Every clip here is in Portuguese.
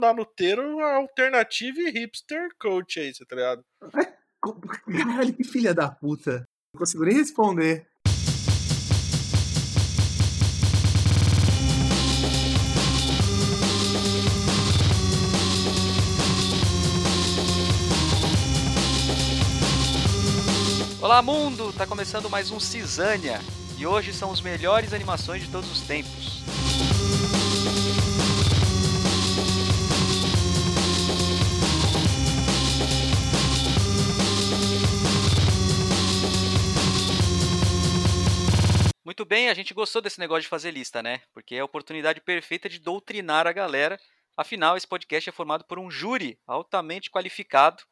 nanuteiro alternativo e hipster coach aí, tá ligado? Caralho, que filha da puta. Não consigo nem responder. Olá mundo, tá começando mais um Cisânia e hoje são os melhores animações de todos os tempos. Muito bem, a gente gostou desse negócio de fazer lista, né? Porque é a oportunidade perfeita de doutrinar a galera. Afinal, esse podcast é formado por um júri altamente qualificado,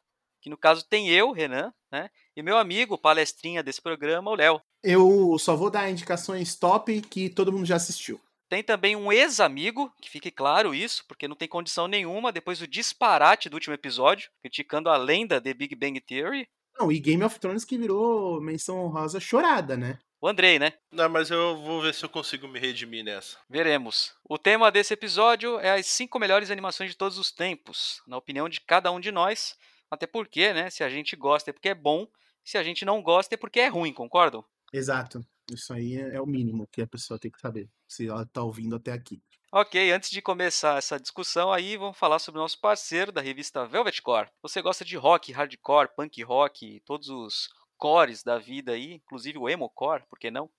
que no caso tem eu, Renan, né? E meu amigo, palestrinha desse programa, o Léo. Eu só vou dar indicações top que todo mundo já assistiu. Tem também um ex-amigo, que fique claro isso, porque não tem condição nenhuma, depois do disparate do último episódio, criticando a lenda de Big Bang Theory. Não, e Game of Thrones que virou menção honrosa chorada, né? O Andrei, né? Não, mas eu vou ver se eu consigo me redimir nessa. Veremos. O tema desse episódio é as cinco melhores animações de todos os tempos, na opinião de cada um de nós. Até porque, né? Se a gente gosta é porque é bom, se a gente não gosta é porque é ruim, concordam? Exato. Isso aí é o mínimo que a pessoa tem que saber, se ela tá ouvindo até aqui. Ok, antes de começar essa discussão aí, vamos falar sobre o nosso parceiro da revista Velvet Core. Você gosta de rock, hardcore, punk rock, todos os cores da vida aí, inclusive o emo core, por que não?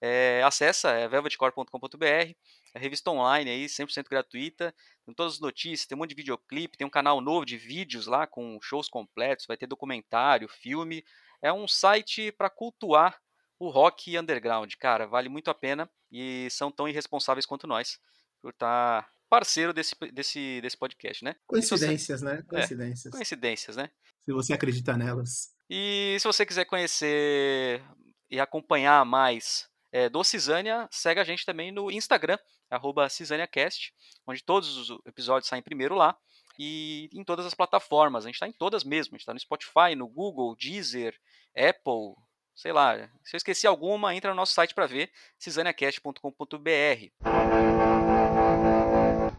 É, acessa é velvetcore.com.br, é revista online aí, 100% gratuita, tem todas as notícias, tem um monte de videoclipe, tem um canal novo de vídeos lá com shows completos, vai ter documentário, filme. É um site para cultuar o rock underground, cara, vale muito a pena e são tão irresponsáveis quanto nós por estar tá parceiro desse, desse, desse podcast, né? Coincidências, você... né? Coincidências. É, coincidências, né? Se você acredita nelas. E se você quiser conhecer e acompanhar mais é, do Cisânia, segue a gente também no Instagram, arroba CisâniaCast, onde todos os episódios saem primeiro lá. E em todas as plataformas, a gente está em todas mesmo. A gente está no Spotify, no Google, Deezer, Apple, sei lá. Se eu esqueci alguma, entra no nosso site para ver, cisaniacast.com.br.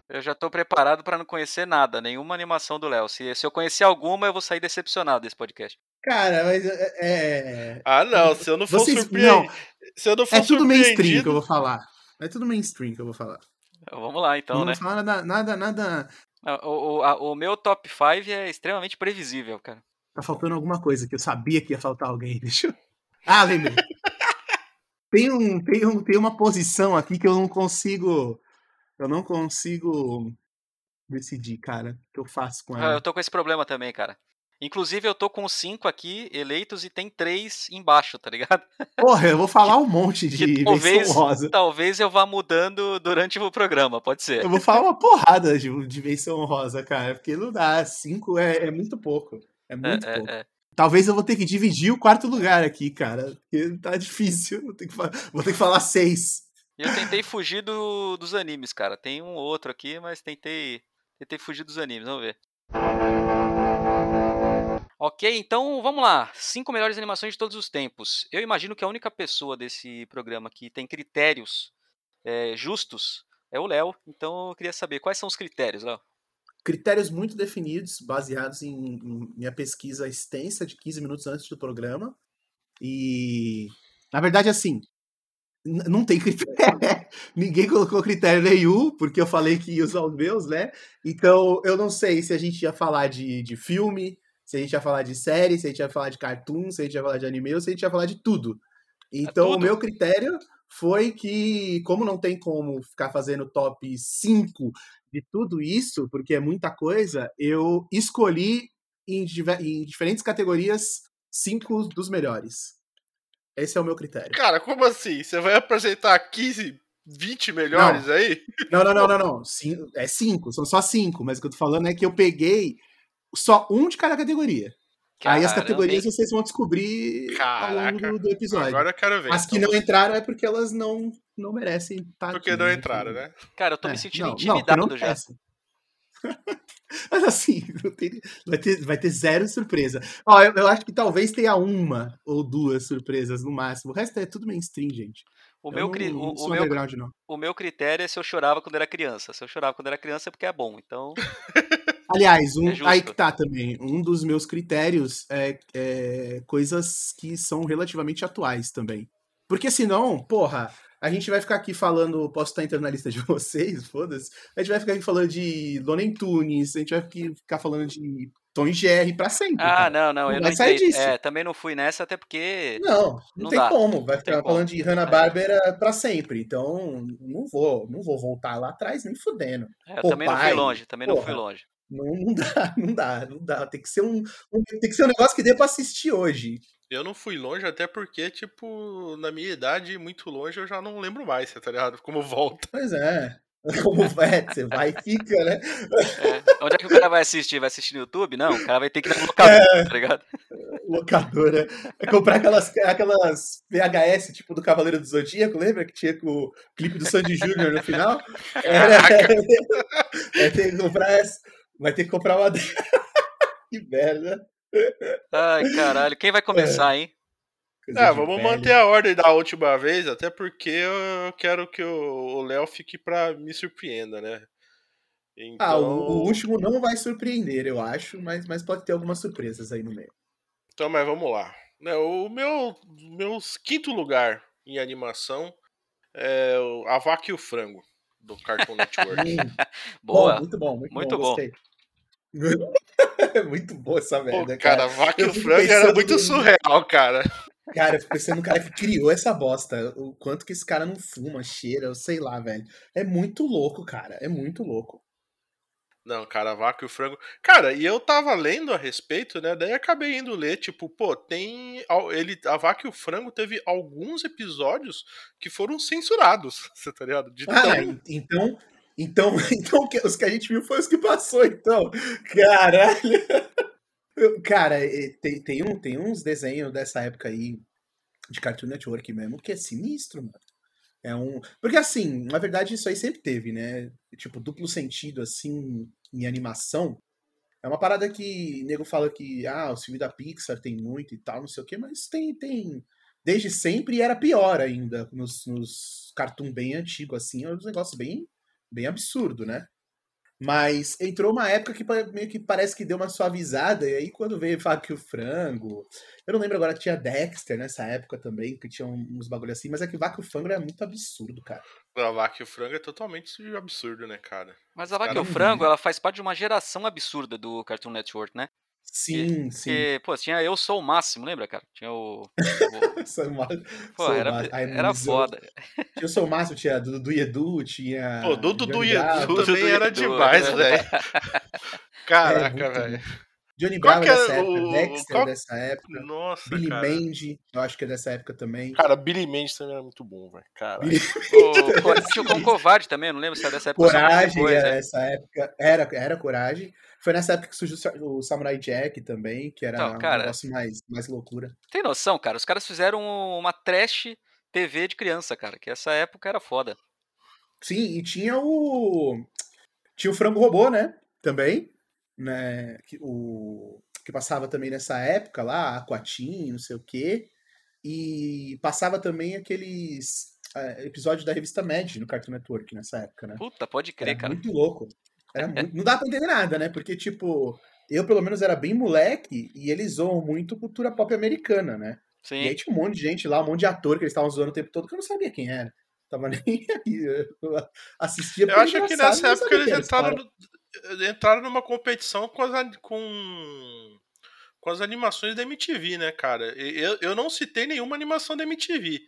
Eu já estou preparado para não conhecer nada, nenhuma animação do Léo. Se, se eu conhecer alguma, eu vou sair decepcionado desse podcast. Cara, mas é. é ah, não, se eu não for Vocês, surpreendido. Se eu não for é tudo mainstream que eu vou falar. É tudo mainstream que eu vou falar. Então, vamos lá, então, não né? Não vou falar nada. nada, nada... O, o, a, o meu top 5 é extremamente previsível, cara. Tá faltando alguma coisa que eu sabia que ia faltar alguém. Deixa eu... Ah, lembrei. tem, um, tem, um, tem uma posição aqui que eu não consigo. Eu não consigo decidir, cara, o que eu faço com ah, ela. Eu tô com esse problema também, cara. Inclusive, eu tô com cinco aqui eleitos e tem três embaixo, tá ligado? Porra, eu vou falar um monte de talvez, rosa. Talvez eu vá mudando durante o programa, pode ser. Eu vou falar uma porrada de, de menção rosa, cara, porque não dá. Cinco é, é muito pouco. É, é muito é, pouco. É, Talvez eu vou ter que dividir o quarto lugar aqui, cara. Porque tá difícil. Vou ter que, vou ter que falar seis. Eu tentei fugir do, dos animes, cara. Tem um outro aqui, mas tentei, tentei fugir dos animes. Vamos ver. Ok, então vamos lá. Cinco melhores animações de todos os tempos. Eu imagino que a única pessoa desse programa que tem critérios é, justos é o Léo. Então eu queria saber quais são os critérios, Léo. Critérios muito definidos, baseados em, em minha pesquisa extensa de 15 minutos antes do programa. E, na verdade, assim, não tem critério. Ninguém colocou critério nenhum, porque eu falei que ia usar os meus, né? Então, eu não sei se a gente ia falar de, de filme, se a gente ia falar de série, se a gente ia falar de cartoon, se a gente ia falar de anime ou se a gente ia falar de tudo. É então, é tudo. o meu critério foi que, como não tem como ficar fazendo top 5 de tudo isso, porque é muita coisa, eu escolhi em, em diferentes categorias cinco dos melhores. Esse é o meu critério. Cara, como assim? Você vai apresentar 15, 20 melhores não. aí? Não, não, não, não, não. é cinco, são só cinco, mas o que eu tô falando é que eu peguei só um de cada categoria. Caramba. Aí as categorias vocês vão descobrir Caraca. ao longo do, episódio. Agora eu quero ver. As que então. não entraram é porque elas não, não merecem estar Porque aqui, não né? entraram, né? Cara, eu tô é, me sentindo não, intimidado não, já. Mas assim, tem, vai, ter, vai ter zero surpresa. Ó, eu, eu, acho que talvez tenha uma ou duas surpresas no máximo. O resto é tudo mainstream, gente. O Eu meu, não, o, o meu, não. o meu critério é se eu chorava quando era criança. Se eu chorava quando era criança é porque é bom. Então, Aliás, um, É aí que tá também. Um dos meus critérios é, é coisas que são relativamente atuais também. Porque senão, porra, a gente vai ficar aqui falando. Posso estar entrando na lista de vocês, foda-se. A gente vai ficar aqui falando de Looney Tunes, a gente vai ficar falando de Tom e Jerry pra sempre. ah, cara. não, não, Não eu não sair disso. É, também não fui nessa, até porque. Não, não, Não tem dá, como. Vai ficar como. falando de Hanna-Barbera pra sempre. Então, não vou, não vou voltar lá atrás nem fudendo. É, eu também não fui longe, também não fui porra. longe. Não, não dá, não dá, não dá. Tem que ser um, um- tem que ser um negócio que dê pra assistir hoje. Eu não fui longe, até porque, tipo, na minha idade, muito longe, eu já não lembro mais, tá ligado? Como volta. Pois é. Como é, você vai e fica, né? É, Onde é que o cara vai assistir? Vai assistir no YouTube? Não, o cara vai ter que ir na locadora, tá ligado? Locadora. É comprar aquelas, aquelas VHS, tipo do Cavaleiro do Zodíaco, lembra? Que tinha com o clipe do Sandy Júnior no final? Era, vai ter que comprar essa. Vai ter que comprar uma. que merda. Ai, caralho. Quem vai começar, hein? Coisa É, vamos velho. manter a ordem da última vez, até porque eu quero que o Léo fique pra me surpreenda, né? Então, Ah, o, último não vai surpreender, eu acho, mas, mas pode ter algumas surpresas aí no meio. então, mas vamos lá. Né, O meu meus quinto lugar em animação é o A Vaca e o Frango, do Cartoon Network. Hum, Boa. Bom, muito bom, muito, Muito bom, bom. Gostei. muito boa essa Pô, merda, cara, cara. A Vaca e o Frango era muito surreal, cara. Cara, eu fico pensando no cara que criou essa bosta. O quanto que esse cara não fuma, cheira, eu sei lá, velho. É muito louco, cara. É muito louco. Não, cara, a vaca e o frango. Cara, e eu tava lendo a respeito, né? Daí acabei indo ler, tipo, pô, tem. Ele, a vaca e o frango teve alguns episódios que foram censurados, você tá ligado? De Ah, tão- en- então. Então, então os que a gente viu foi os que passou, então. Caralho. Cara, tem, tem, um, tem uns desenhos dessa época aí de Cartoon Network mesmo que é sinistro, mano. É um. Porque assim, na verdade, isso aí sempre teve, né? Tipo, duplo sentido, assim, em animação. É uma parada que o nego fala que, ah, os filmes da Pixar tem muito e tal, não sei o quê, mas tem, tem. Desde sempre e era pior ainda. Nos, nos cartoon bem antigo, assim, é um negócio bem, bem absurdo, né? Mas entrou uma época que meio que parece que deu uma suavizada, e aí quando veio Faca e o Frango. Eu não lembro agora tinha Dexter nessa época também, que tinha uns bagulho assim, mas é que Vaca e o Frango era muito absurdo, cara. A vaca e o frango é totalmente absurdo, né, cara? Mas a vaca e Cara, o não frango, vi. ela faz parte de uma geração absurda do Cartoon Network, né? Sim, sim. Porque, pô, tinha Eu Sou o Máximo, lembra, cara? Tinha o. o- Sou ma- Pô, sou era, Ai, era foda. Eu sou o máximo, tinha Dudu e Edu, tinha. Pô, Dudu do. Edu também do era Edu, demais, né? velho. É, Caraca, velho. Johnny Qual Bravo que dessa época, o- Dexter qual- dessa época, Nossa, Billy cara. Mandy, eu acho que é dessa época também. Cara, Billy Mandy também era muito bom, velho. Caralho. Billy- O com o Covarde também, não lembro se era dessa época. Coragem era né? essa época, era, era Coragem. Foi nessa época que surgiu o Sa- o Samurai Jack também, que era Então, um cara- negócio mais, mais loucura. Tem noção, cara? Os caras fizeram uma trash TV de criança, cara. Que essa época era foda. Sim, e tinha o. Tinha o Frango Robô, né? Também. Né? Que, o, que passava também nessa época lá, Aquatim, não sei o quê. E passava também aqueles eh, episódios da revista Mad no Cartoon Network nessa época, né? Puta, pode crer, Era cara. muito louco. Muito... Não dá pra entender nada, né? Porque, tipo, eu pelo menos era bem moleque e eles zoam muito cultura pop americana, né? E aí Sim. tinha um monte de gente lá, um monte de ator que eles estavam zoando o tempo todo que eu não sabia quem era. Tava nem aí. Eu assistia Eu acho que nessa época eles entraram, no- entraram numa competição com as, com, com as animações da MTV, né, cara? Eu, eu não citei nenhuma animação da MTV.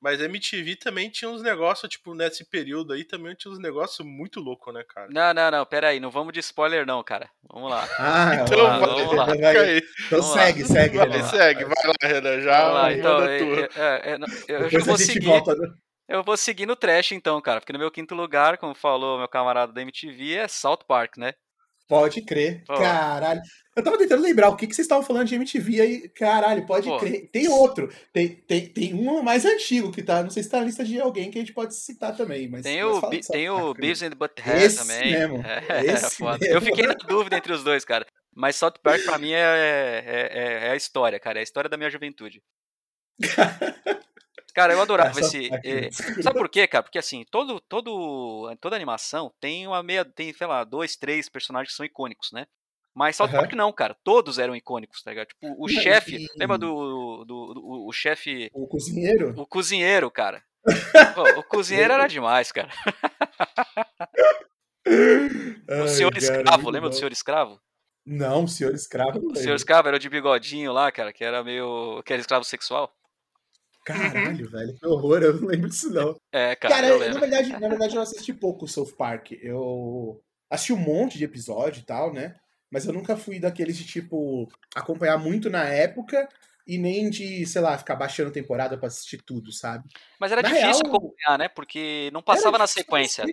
Mas a MTV também tinha uns negócios, tipo, nesse período aí também tinha uns negócios muito loucos, né, cara? Não, não, não, pera aí, não vamos de spoiler não, cara. Vamos lá. Ah, Então, lá, vai, vamos lá. vai- fica aí. Então Vamos lá. segue, segue. Vai, Vamos Renan. segue, vai lá, Renan, já Vamos lá, então, é- tudo. é- é- não, eu vou seguir. volta. né? Eu vou seguir no trash então, cara, porque no meu quinto lugar, como falou meu camarada da MTV, é South Park, né? Pode crer. Ó. Caralho. Eu tava tentando lembrar o que, que vocês estavam falando de MTV aí. Caralho, pode Pô. crer. Tem outro. Tem, tem, tem um mais antigo que tá. Não sei se tá na lista de alguém que a gente pode citar também. Mas, Tem mas o, Bi- tem o Beavis and Butthead Esse também. mesmo, É, esse foda. mesmo. Eu fiquei na dúvida entre os dois, cara. Mas South Park pra mim é, é, é- é a história, cara. É a história da minha juventude. Cara, eu adorava esse. Eh, sabe por quê, cara? Porque assim, todo, todo, toda animação tem uma meia. Tem, sei lá, dois, três personagens que são icônicos, né? Mas South Park não, cara. Todos eram icônicos, tá ligado? Tipo, o chefe. E... Lembra do. do, do o, o chefe. O cozinheiro? O cozinheiro, cara. Pô, o cozinheiro era demais, cara. o senhor Ai, escravo, cara, lembra bom. do senhor escravo? Não, o senhor escravo. O senhor escravo era o de bigodinho lá, cara, que era meio. que era escravo sexual. Caralho, uhum. velho, que horror, eu não lembro disso não. É, cara. Cara, na verdade, na verdade eu assisti pouco o South Park. Eu assisti um monte de episódio e tal, né? Mas eu nunca fui daqueles de, tipo, acompanhar muito na época e nem de, sei lá, ficar baixando temporada para assistir tudo, sabe? Mas era na difícil real, acompanhar, né? Porque não passava na sequência.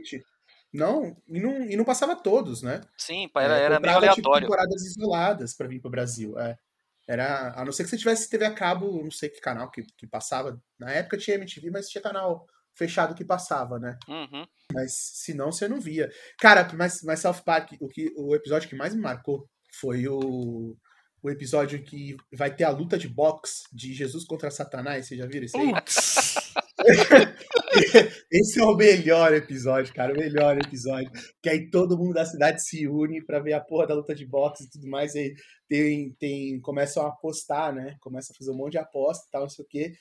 Não e, não, e não passava todos, né? Sim, era, é, era meio aleatório. Tipo, temporadas isoladas para vir pro Brasil, é. Era, a não ser que você tivesse TV a cabo, não sei que canal que, que passava. Na época tinha MTV, mas tinha canal fechado que passava, né? Uhum. Mas se não, você não via. Cara, mas, mas South Park, o, que, o episódio que mais me marcou foi o, o episódio que vai ter a luta de boxe de Jesus contra Satanás. Vocês já viram isso aí? Esse é o melhor episódio, cara. O melhor episódio. Que aí todo mundo da cidade se une para ver a porra da luta de boxe e tudo mais. E aí tem, tem, começam a apostar, né? Começam a fazer um monte de aposta e tal, não sei o quê.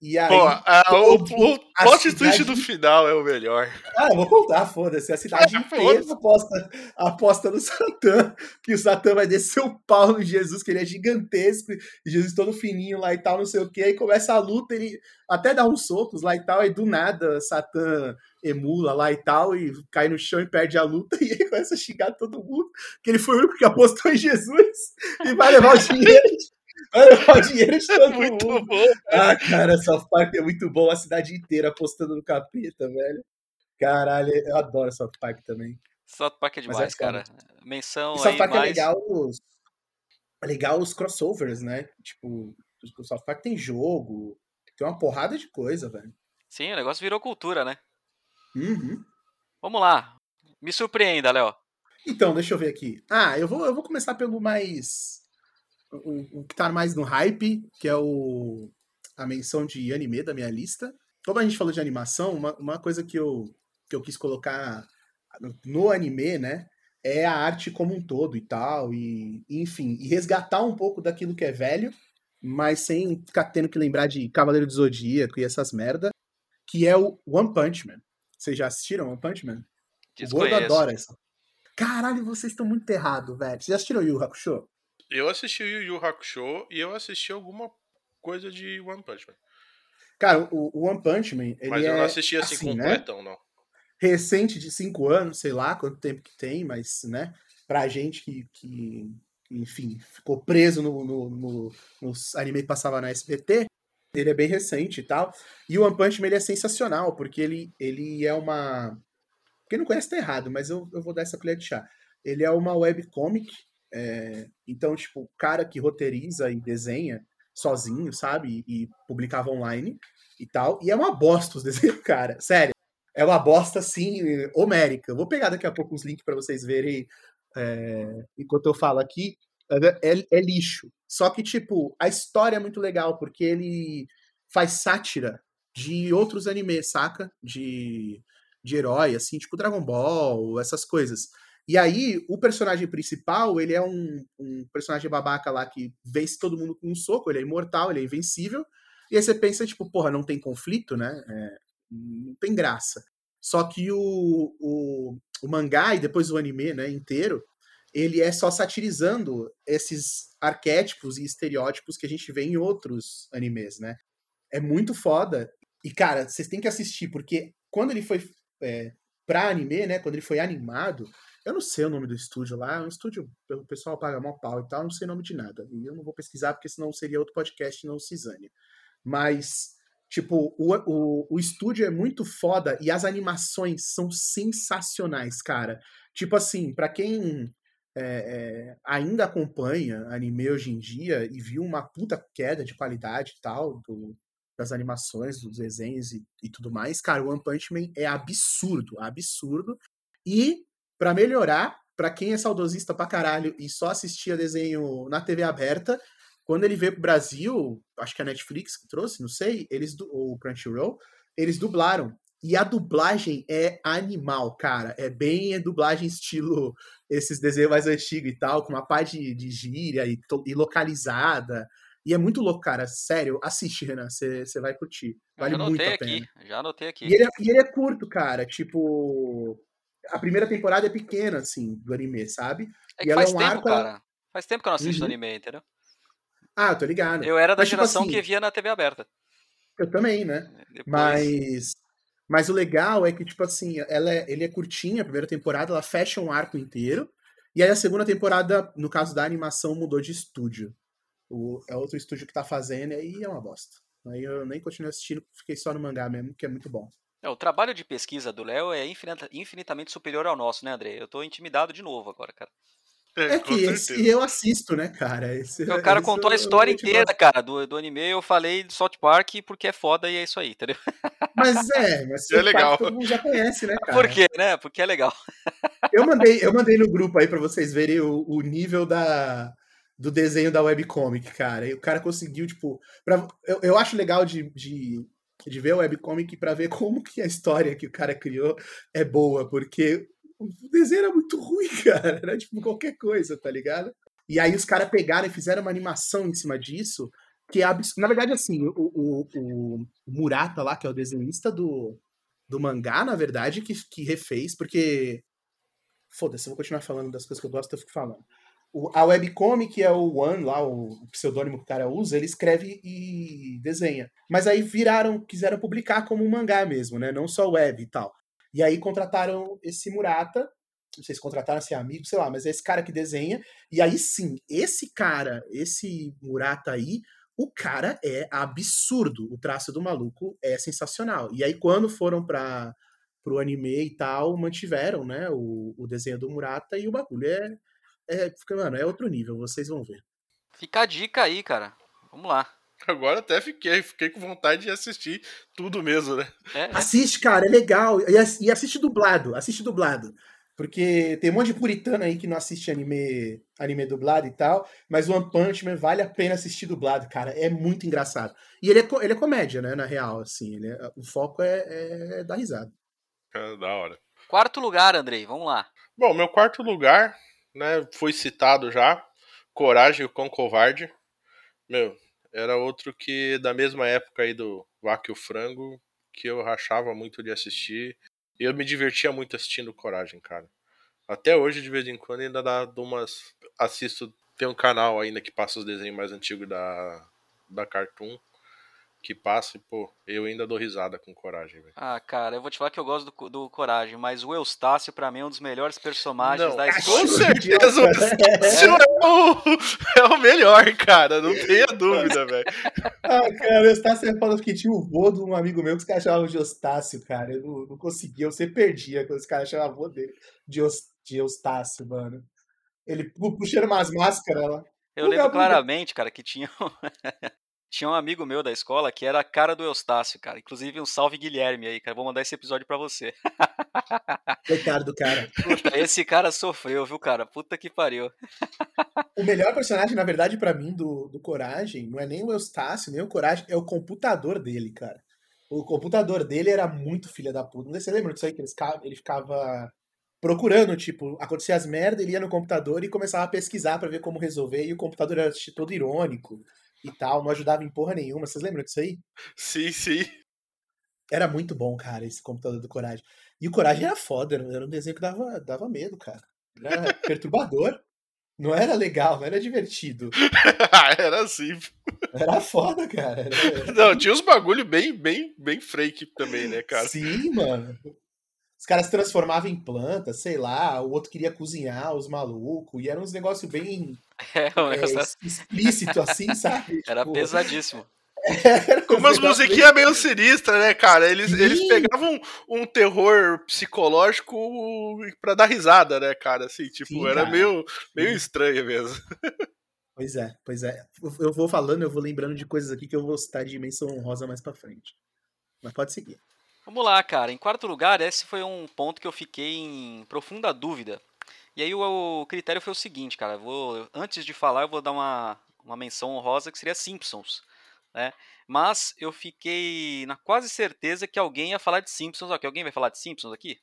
E aí, Pô, a, o, o plot twist do final é o melhor. Ah, eu vou contar, foda-se. A cidade inteira aposta, aposta no Satã, que o Satã vai descer o pau no Jesus, que ele é gigantesco, e Jesus todo fininho lá e tal, não sei o que. Aí começa a luta, ele até dá uns socos lá e tal, e do nada Satã emula lá e tal, e cai no chão e perde a luta, e ele começa a xingar todo mundo, que ele foi o único que apostou em Jesus, e vai levar o dinheiro. o dinheiro de todo muito mundo. bom. Ah, cara, South Park é muito bom. A cidade inteira apostando no capeta, velho. Caralho, eu adoro South Park também. South Park é, é demais, é cara. Menção e South aí, Park mais... é legal os... É legal os crossovers, né? Tipo, o South Park tem jogo, tem uma porrada de coisa, velho. Sim, o negócio virou cultura, né? Uhum. Vamos lá. Me surpreenda, Léo. Então, deixa eu ver aqui. Ah, eu vou, eu vou começar pelo mais o, o que tá mais no hype, que é o, a menção de anime da minha lista. Como a gente falou de animação, uma, uma coisa que eu, que eu quis colocar no, no anime, né? É a arte como um todo e tal, e enfim, e resgatar um pouco daquilo que é velho, mas sem ficar tendo que lembrar de Cavaleiro do Zodíaco e essas merda, que é o One Punch Man. Vocês já assistiram One Punch Man? Desconheço. O Gordo adora essa. Caralho, vocês estão muito errados, velho. Vocês já assistiram Yu Hakusho? Eu assisti o Yu Yu Hakusho e eu assisti alguma coisa de One Punch Man. Cara, o, One Punch Man. Mas eu não é, assisti assim, assim completão, né? não. Recente de cinco anos, sei lá quanto tempo que tem, mas, né, pra gente que, que enfim, ficou preso no, no, no, nos anime que passava na SBT, ele é bem recente e tal. E o One Punch Man ele é sensacional, porque ele, ele é uma. Quem não conhece tá errado, mas eu, eu vou dar essa colher de chá. Ele é uma webcomic é, então, tipo, o cara que roteiriza e desenha sozinho, sabe? E, e publicava online e tal. E é uma bosta os desenhos, cara. Sério. É uma bosta, assim, homérica. Vou pegar daqui a pouco os links para vocês verem é, enquanto eu falo aqui. É, é, é, lixo. Só que, tipo, a história é muito legal, porque ele faz sátira de outros animes, saca? De, de herói, assim, tipo Dragon Ball, essas coisas. E aí, o personagem principal, ele é um, um, personagem babaca lá que vence todo mundo com um soco, ele é imortal, ele é invencível. E aí você pensa, tipo, porra, não tem conflito, né? É, não tem graça. Só que o, o, o, mangá e depois o anime né, inteiro, ele é só satirizando esses arquétipos e estereótipos que a gente vê em outros animes, né? É muito foda. E, cara, vocês têm que assistir, porque quando ele foi é, pra anime, né? Quando ele foi animado, eu não sei o nome do estúdio lá, é um estúdio, o pessoal paga mal pau e tal, não sei o nome de nada. E eu não vou pesquisar, porque senão seria outro podcast não Cisânia. Mas, tipo, o, o, o estúdio é muito foda e as animações são sensacionais, cara. Tipo assim, para quem é, é, ainda acompanha anime hoje em dia e viu uma puta queda de qualidade e tal do, das animações, dos desenhos e, e, tudo mais, cara, o One Punch Man é absurdo, absurdo. E para melhorar, para quem é saudosista pra caralho e só assistia desenho na TV aberta, Quando ele veio pro Brasil, acho que a Netflix que trouxe, não sei, eles ou o Crunchyroll, eles dublaram. E a dublagem é animal, cara. É bem dublagem estilo esses desenhos mais antigos e tal, com uma parte de, de gíria e, e, localizada. E é muito louco, cara. Sério, assiste, Renan. Você vai curtir. Vale muito a pena. Aqui, já anotei aqui. E ele, é, e ele é curto, cara. Tipo, a primeira temporada é pequena, assim, do anime, sabe? É que e faz é um tempo, arco, cara. Faz tempo que eu não assisto uhum. anime, entendeu? Ah, tô ligado. Eu era da Mas, tipo geração tipo assim, que via na TV aberta. Eu também, né? Depois... Mas. Mas o legal é que, tipo assim, ela é, ele é curtinha, a primeira temporada, ela fecha um arco inteiro. E aí a segunda temporada, no caso da animação, mudou de estúdio. O, é outro estúdio que tá fazendo, e aí é uma bosta. Aí eu nem continuei assistindo, fiquei só no mangá mesmo, que é muito bom. É, o trabalho de pesquisa do Léo é infinitamente superior ao nosso, né, André? Eu tô intimidado de novo agora, cara. É, é que esse eu assisto, né, cara? Esse, o cara contou a história inteira, cara, do, do anime. Eu falei de South Park porque é foda e é isso aí, entendeu? Mas é, mas é legal. todo mundo já conhece, né, cara? Por quê, né? Porque é legal. Eu mandei, eu mandei no grupo aí pra vocês verem o, o nível da, do desenho da webcomic, cara. E o cara conseguiu, tipo. Pra, eu, eu acho legal de, de, de ver o webcomic pra ver como que a história que o cara criou é boa, porque o desenho era muito ruim, cara. Era tipo qualquer coisa, tá ligado? E aí os caras pegaram e fizeram uma animação em cima disso, que é absurdo. Na verdade, assim, o, o, o, Murata lá, que é o desenhista do, do mangá, na verdade, que, que refez, porque. Foda-se, eu vou continuar falando das coisas que eu gosto, eu fico falando. O, a webcomic é o One, lá, o, o pseudônimo que o cara usa, ele escreve e desenha. Mas aí viraram, quiseram publicar como um mangá mesmo, né? Não só web e tal. E aí contrataram esse Murata, não sei se contrataram esse amigo, sei lá, mas é esse cara que desenha. E aí sim, esse cara, esse Murata aí, o cara é absurdo. O traço do maluco é sensacional. E aí quando foram para pro anime e tal, mantiveram, né, o, o desenho do Murata e o bagulho é, é, mano, é outro nível, vocês vão ver. Fica a dica aí, cara. Vamos lá. Agora até fiquei, fiquei com vontade de assistir tudo mesmo, né? É, Assiste, cara, é legal. E assiste dublado, assiste dublado. Porque tem um monte de puritano aí que não assiste anime, anime dublado e tal, mas o One Punch Man vale a pena assistir dublado, cara. É muito engraçado. E ele é, ele é comédia, né, na real, assim. É, o foco é, é, é dar risada. É da hora. Quarto lugar, Andrei, vamos lá. Bom, meu quarto lugar, né, foi citado já. Coragem com Covarde. Meu, era outro que da mesma época aí do Vaca o Frango, que eu rachava muito de assistir. Eu me divertia muito assistindo Coragem, cara. Até hoje, de vez em quando, ainda dá umas. Assisto. Tem um canal ainda que passa os desenhos mais antigos da, da Cartoon que passa e, pô, eu ainda dou risada com Coragem, velho. Ah, cara, eu vou te falar que eu gosto do, do Coragem, mas o Eustácio, pra mim, é um dos melhores personagens não, da história. Com certeza, o Eustácio é o, é o melhor, cara, não tenha dúvida, velho. Ah, cara, o Eustácio falou que tinha o vô de um amigo meu que os caras chamavam de Eustácio, cara. Eu não, não conseguia, eu sempre perdia quando os caras chamavam o vô dele de, de Eustácio, mano. Ele puxando umas máscaras lá. Eu lembro claramente, cara, que tinha tinha um amigo meu da escola que era a cara do Eustácio, cara. Inclusive, um salve Guilherme aí, cara. Vou mandar esse episódio para você. Coitado do cara. Puta, esse cara sofreu, viu, cara? Puta que pariu. O melhor personagem, na verdade, para mim, do, do Coragem, não é nem o Eustácio, nem o Coragem, é o computador dele, cara. O computador dele era muito filha da puta. Não sei se você lembra disso aí, que ele ficava procurando, tipo, acontecer as merdas, ele ia no computador e começava a pesquisar para ver como resolver, e o computador era todo irônico e tal, não ajudava em porra nenhuma. Vocês lembram disso aí? Sim, sim. Era muito bom, cara, esse computador do Coragem. E o Coragem era foda, era um desenho que dava, dava medo, cara. Era perturbador. Não era legal, não era divertido. era assim. Era foda, cara. Era... Não, tinha uns bagulho bem, bem, bem freak também, né, cara? Sim, mano. Os caras se transformavam em planta, sei lá, o outro queria cozinhar, os malucos, e era uns negócios bem é, é, explícito, assim, sabe? Era tipo... pesadíssimo. Com umas musiquinhas meio sinistras, né, cara? Eles, eles pegavam um, um terror psicológico pra dar risada, né, cara? Assim, tipo, Sim, era meio, meio estranho mesmo. Pois é, pois é. Eu vou falando, eu vou lembrando de coisas aqui que eu vou citar de dimensão honrosa mais pra frente. Mas pode seguir. Vamos lá, cara. Em quarto lugar, esse foi um ponto que eu fiquei em profunda dúvida. E aí o, o critério foi o seguinte, cara. Vou, antes de falar, eu vou dar uma, uma menção honrosa que seria Simpsons. Né? Mas eu fiquei na quase certeza que alguém ia falar de Simpsons. Alguém vai falar de Simpsons aqui?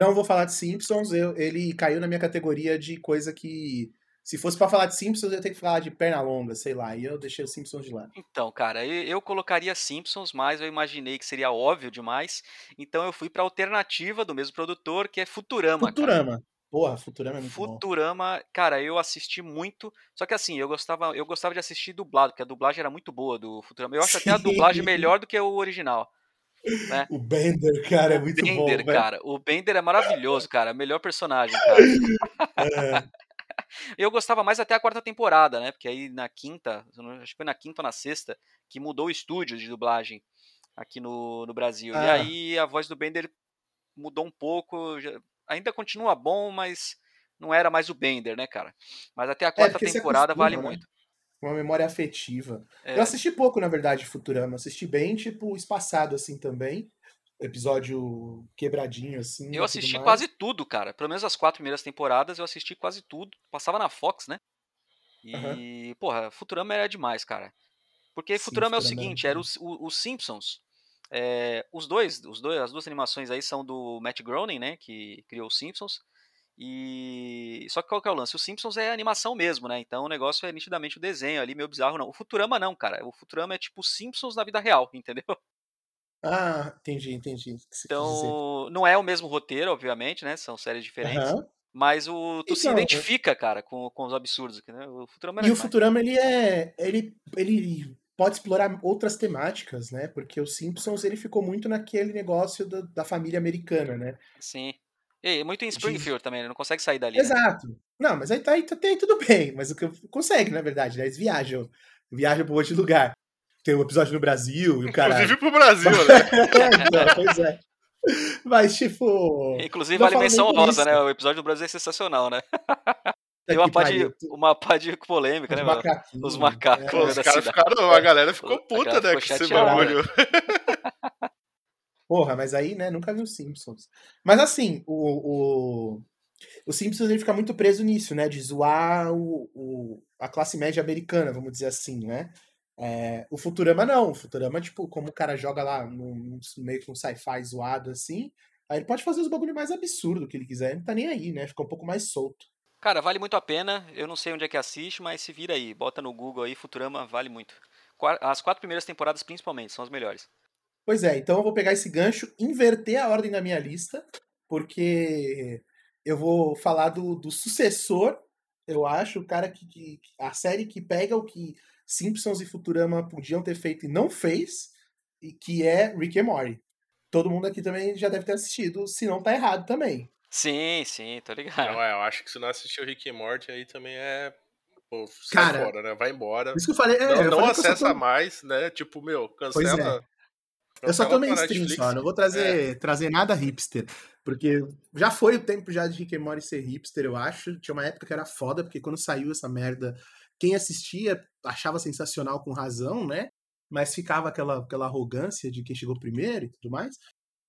Não vou falar de Simpsons, eu, ele caiu na minha categoria de coisa que. Se fosse para falar de Simpsons, eu ia ter que falar de perna longa, sei lá, e eu deixei os Simpsons de lado. Então, cara, eu, colocaria Simpsons, mas eu imaginei que seria óbvio demais, então eu fui pra alternativa do mesmo produtor, que é Futurama. Futurama. Cara. Porra, Futurama é muito Futurama, bom. cara, eu assisti muito. Só que assim, eu gostava, eu gostava de assistir dublado, porque a dublagem era muito boa do Futurama. Eu acho Sim. até a dublagem melhor do que o original. Né? O Bender, cara, é muito Bender, bom. Bender, cara. O Bender é maravilhoso, cara. Melhor personagem, cara. É. Eu gostava mais até a quarta temporada, né? Porque aí na quinta, acho que foi na quinta ou na sexta, que mudou o estúdio de dublagem aqui no, no Brasil. Ah. E aí a voz do Bender mudou um pouco. Já, ainda continua bom, mas não era mais o Bender, né, cara? Mas até a é, quarta é, temporada vale né? muito. Uma memória afetiva. É. Eu assisti pouco, na verdade, Futurama. Assisti bem, tipo, espaçado, assim, também. Episódio quebradinho, assim. Eu assisti quase tudo, cara. Pelo menos as quatro primeiras temporadas eu assisti quase tudo. Passava na Fox, né? E, uhum. porra, Futurama era demais, cara. Porque Sim, Futurama, Futurama, é o seguinte, era os, os Simpsons é, os dois, os dois, as duas animações aí são do Matt Groening, né, que criou os Simpsons. E só que qual que é o lance? O Simpsons é animação mesmo, né? Então o negócio é nitidamente o desenho ali, meio bizarro não. O Futurama não, cara. O Futurama é tipo Simpsons na vida real, entendeu? Ah, entendi, entendi. Então, não é o mesmo roteiro, obviamente, né? São séries diferentes. Mas o tu então, se identifica, cara, com, com os absurdos né? O Futurama é E o Futurama ele é ele ele pode explorar outras temáticas, né? Porque o Simpsons ele ficou muito naquele negócio do, da família americana, né? Sim. E muito em Springfield De... também, ele não consegue sair dali. Né? Exato. Não, mas aí tá, aí tá, aí tudo bem. Mas o que consegue, na verdade, né? Eles viajam. Viajam pra um outro lugar. Tem um episódio no Brasil e o cara. Inclusive pro Brasil, né? então, pois é. Mas, tipo. Inclusive, vale menção rosa, né? O episódio do Brasil é sensacional, né? Tem uma pá, de, uma de polêmica, Os né, mano? Os macacos. É. Os caras ficaram. A galera ficou puta, né? Com esse bagulho. Porra, mas aí, né, nunca vi os Simpsons. Mas assim, o, o, o Simpsons ele fica muito preso nisso, né? De zoar o, o a classe média americana, vamos dizer assim, né? É, o Futurama não. O Futurama, tipo, como o cara joga lá no, meio que um sci-fi zoado assim, aí ele pode fazer os bagulho mais absurdo que ele quiser, não tá nem aí, né? Fica um pouco mais solto. Cara, vale muito a pena. Eu não sei onde é que assiste, mas se vira aí. Bota no Google aí, Futurama vale muito. As quatro primeiras temporadas, principalmente, são as melhores. Pois é, então eu vou pegar esse gancho, inverter a ordem da minha lista, porque eu vou falar do, do sucessor, eu acho, o cara que, que. A série que pega o que Simpsons e Futurama podiam ter feito e não fez, e que é Rick and Morty. Todo mundo aqui também já deve ter assistido, se não tá errado também. Sim, sim, tô ligado. Não, é, eu acho que se não assistiu Rick e Morty aí também é. Pô, sai Cara, fora, né? Vai embora. Isso que eu falei. É, não eu não falei acessa tô... mais, né? Tipo, meu, cancela. É. Eu só tô mainstream só, não vou trazer, é. trazer nada hipster. Porque já foi o tempo já de Rick e Morty ser hipster, eu acho. Tinha uma época que era foda, porque quando saiu essa merda, quem assistia achava sensacional com razão, né? Mas ficava aquela, aquela arrogância de quem chegou primeiro e tudo mais.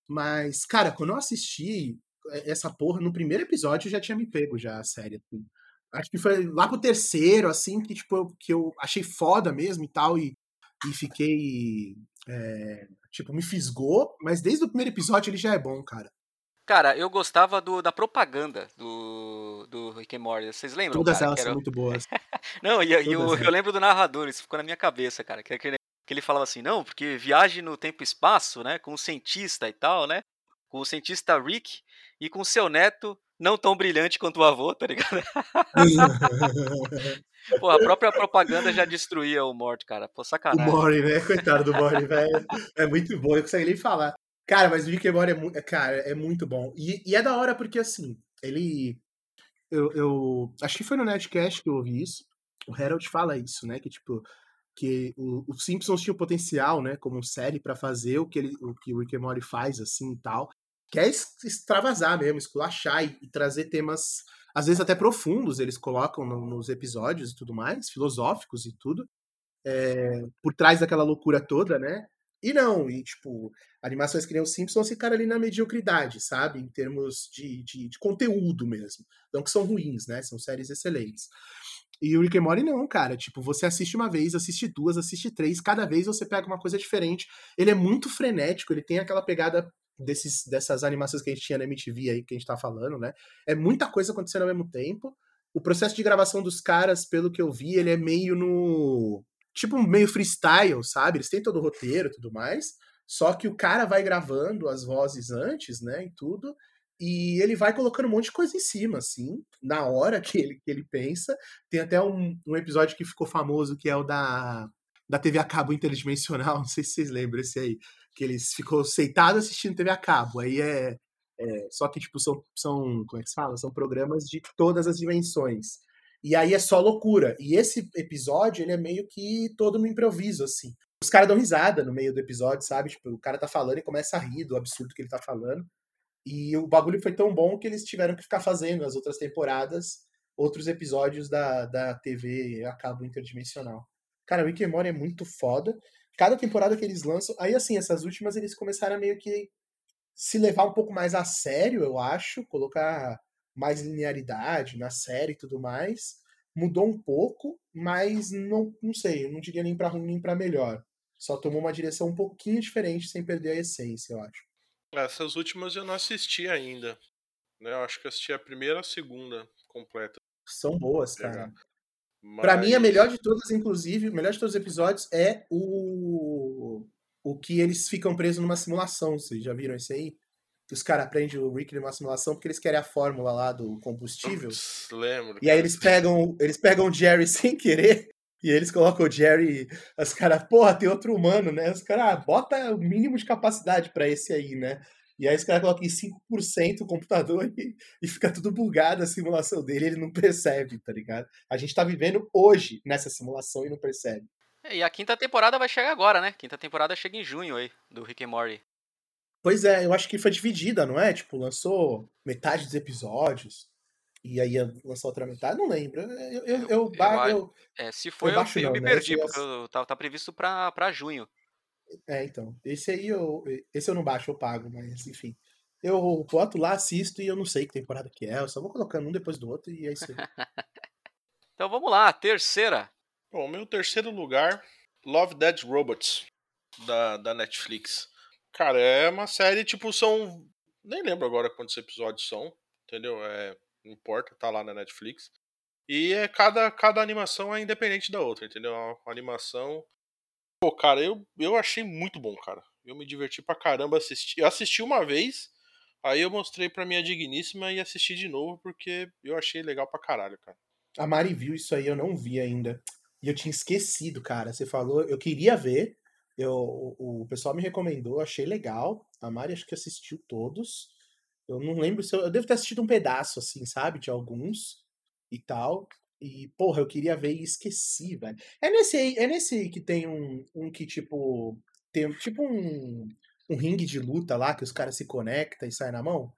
Mas, cara, quando eu assisti, essa porra, no primeiro episódio já tinha me pego já a série. Assim. Acho que foi lá pro terceiro, assim, que, tipo, eu, que eu achei foda mesmo e tal, e, e fiquei. É, tipo, me fisgou, mas desde o primeiro episódio ele já é bom, cara. Cara, eu gostava do, da propaganda do, do Rick and Morty. Vocês lembram? Todas cara, elas era... são muito boas. não, e, e eu, eu, lembro do narrador, isso ficou na minha cabeça, cara. Que, que, que ele falava assim, não, porque viagem no tempo e espaço, né? Com um cientista e tal, né? Com o cientista Rick e com seu neto não tão brilhante quanto o avô, tá ligado? Pô, a própria propaganda já destruía o Mort, cara. Pô, sacanagem. O Mori, né? Coitado do Mori, velho. É muito bom, eu consegui nem falar. Cara, mas o Rick and é, muito, cara, é muito bom. E, e, é da hora porque, assim, ele... Eu, eu acho que foi no Netcast que eu ouvi isso. O Harold fala isso, né? Que, tipo, que o, Simpsons tinha o potencial, né, como série para fazer o que, ele, o que o Rick and Morty faz, assim, e tal quer extravasar mesmo, esculachar e, e, trazer temas, às vezes até profundos, eles colocam no, nos episódios e tudo mais, filosóficos e tudo, é, por trás daquela loucura toda, né? E não, e tipo, animações que nem o Simpsons ficaram ali na mediocridade, sabe? Em termos de, de, de, conteúdo mesmo. Não que são ruins, né? São séries excelentes. E o Rick and Morty não, cara. Tipo, você assiste uma vez, assiste duas, assiste três, cada vez você pega uma coisa diferente. Ele é muito frenético, ele tem aquela pegada desses, dessas animações que a gente tinha na MTV aí, que a gente tá falando, né? É muita coisa acontecendo ao mesmo tempo. O processo de gravação dos caras, pelo que eu vi, ele é meio no. Tipo, meio freestyle, sabe? Eles têm todo o roteiro e tudo mais. Só que o cara vai gravando as vozes antes, né? E tudo. E ele vai colocando um monte de coisa em cima, assim, na hora que ele, que ele pensa. Tem até um, um episódio que ficou famoso, que é o da, da TV a cabo interdimensional. Não sei se vocês lembram esse aí. Que eles ficou sentado assistindo TV a cabo. Aí é, é. só que, tipo, são, são. Como é que se fala? São programas de todas as dimensões. E aí é só loucura. E esse episódio, ele é meio que todo no improviso, assim. Os caras dão risada no meio do episódio, sabe? Tipo, o cara tá falando e começa a rir do absurdo que ele tá falando. E o bagulho foi tão bom que eles tiveram que ficar fazendo as outras temporadas, outros episódios da, da TV a cabo interdimensional. Cara, o Rick and é muito foda. Cada temporada que eles lançam. Aí, assim, essas últimas eles começaram a meio que se levar um pouco mais a sério, eu acho. Colocar mais linearidade na série e tudo mais. Mudou um pouco, mas não, não sei, eu não diria nem pra ruim nem pra melhor. Só tomou uma direção um pouquinho diferente, sem perder a essência, eu acho. Essas últimas eu não assisti ainda. Né? Eu acho que assisti a primeira e a segunda completa. São boas, cara. Mas... Pra mim, a melhor de todas, inclusive, o melhor de todos os episódios é o. O que eles ficam presos numa simulação. Vocês já viram isso aí? Que os caras aprendem o Rick numa simulação porque eles querem a fórmula lá do combustível. Ups, lembro. E aí eles pegam, eles pegam o Jerry sem querer e eles colocam o Jerry, os caras, porra, tem outro humano, né? Os caras, ah, bota o mínimo de capacidade para esse aí, né? E aí os caras colocam em 5% o computador e, e, fica tudo bugado a simulação dele, ele não percebe, tá ligado? A gente tá vivendo hoje nessa simulação e não percebe. É, e a quinta temporada vai chegar agora, né? Quinta temporada chega em junho aí, do Rick and Morty. Pois é, eu acho que foi dividida, não é? Tipo, lançou metade dos episódios e aí ia lançar outra metade, não lembro. Eu, eu, eu, eu, eu é, se foi, eu, baixo, eu, não, me né? perdi, porque eu, tá, tá previsto pra, pra junho. É, então. Esse aí eu. Esse eu não baixo, eu pago, mas enfim. Eu boto lá, assisto e eu não sei que temporada que é. Eu só vou colocando um depois do outro e é isso aí. então vamos lá, terceira. Bom, meu terceiro lugar, Love Dead Robots, da, da Netflix. Cara, é uma série, tipo, são. Nem lembro agora quantos episódios são, entendeu? É não importa, tá lá na Netflix. E é cada, cada animação é independente da outra, entendeu? A animação. Pô, cara, eu, eu achei muito bom, cara. Eu me diverti pra caramba assistir. Eu assisti uma vez, aí eu mostrei pra minha digníssima e assisti de novo, porque eu achei legal pra caralho, cara. A Mari viu isso aí, eu não vi ainda. E eu tinha esquecido, cara. Você falou, eu queria ver. Eu, o, o pessoal me recomendou, achei legal. A Mari acho que assistiu todos. Eu não lembro se eu, eu devo ter assistido um pedaço, assim, sabe? De alguns e tal. E, porra, eu queria ver e esqueci, velho. É nesse aí, é nesse que tem um, um que, tipo. Tem tipo um, um ringue de luta lá que os caras se conectam e saem na mão?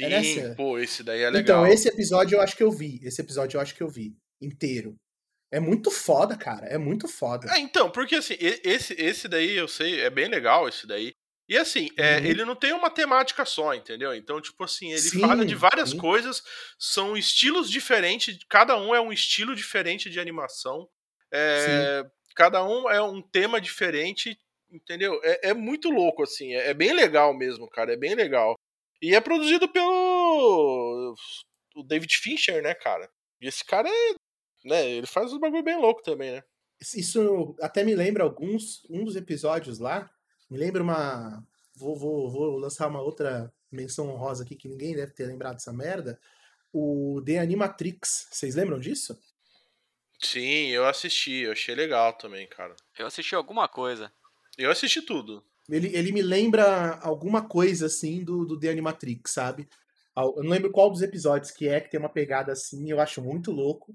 É Sim, é pô, esse daí é então, legal. Então, esse episódio eu acho que eu vi. Esse episódio eu acho que eu vi. Inteiro. É muito foda, cara. É muito foda. É, então, porque assim, esse, esse daí eu sei, é bem legal esse daí. E assim, é, uhum. ele não tem uma temática só, entendeu? Então, tipo assim, ele sim, fala de várias sim. coisas, são estilos diferentes, cada um é um estilo diferente de animação. É, cada um é um tema diferente, entendeu? É, é muito louco, assim, é, é, bem legal mesmo, cara, é bem legal. E é produzido pelo o David Fincher, né, cara? E esse cara é. Né, ele faz um bagulho bem louco também, né? Isso até me lembra alguns um dos episódios lá me lembra uma. Vou, vou, vou lançar uma outra menção honrosa aqui que ninguém deve ter lembrado dessa merda. O The Animatrix. Vocês lembram disso? Sim, eu assisti. Eu achei legal também, cara. Eu assisti alguma coisa. Eu assisti tudo. Ele, ele me lembra alguma coisa assim do, do The Animatrix, sabe? Eu não lembro qual dos episódios que é, que tem uma pegada assim, eu acho muito louco.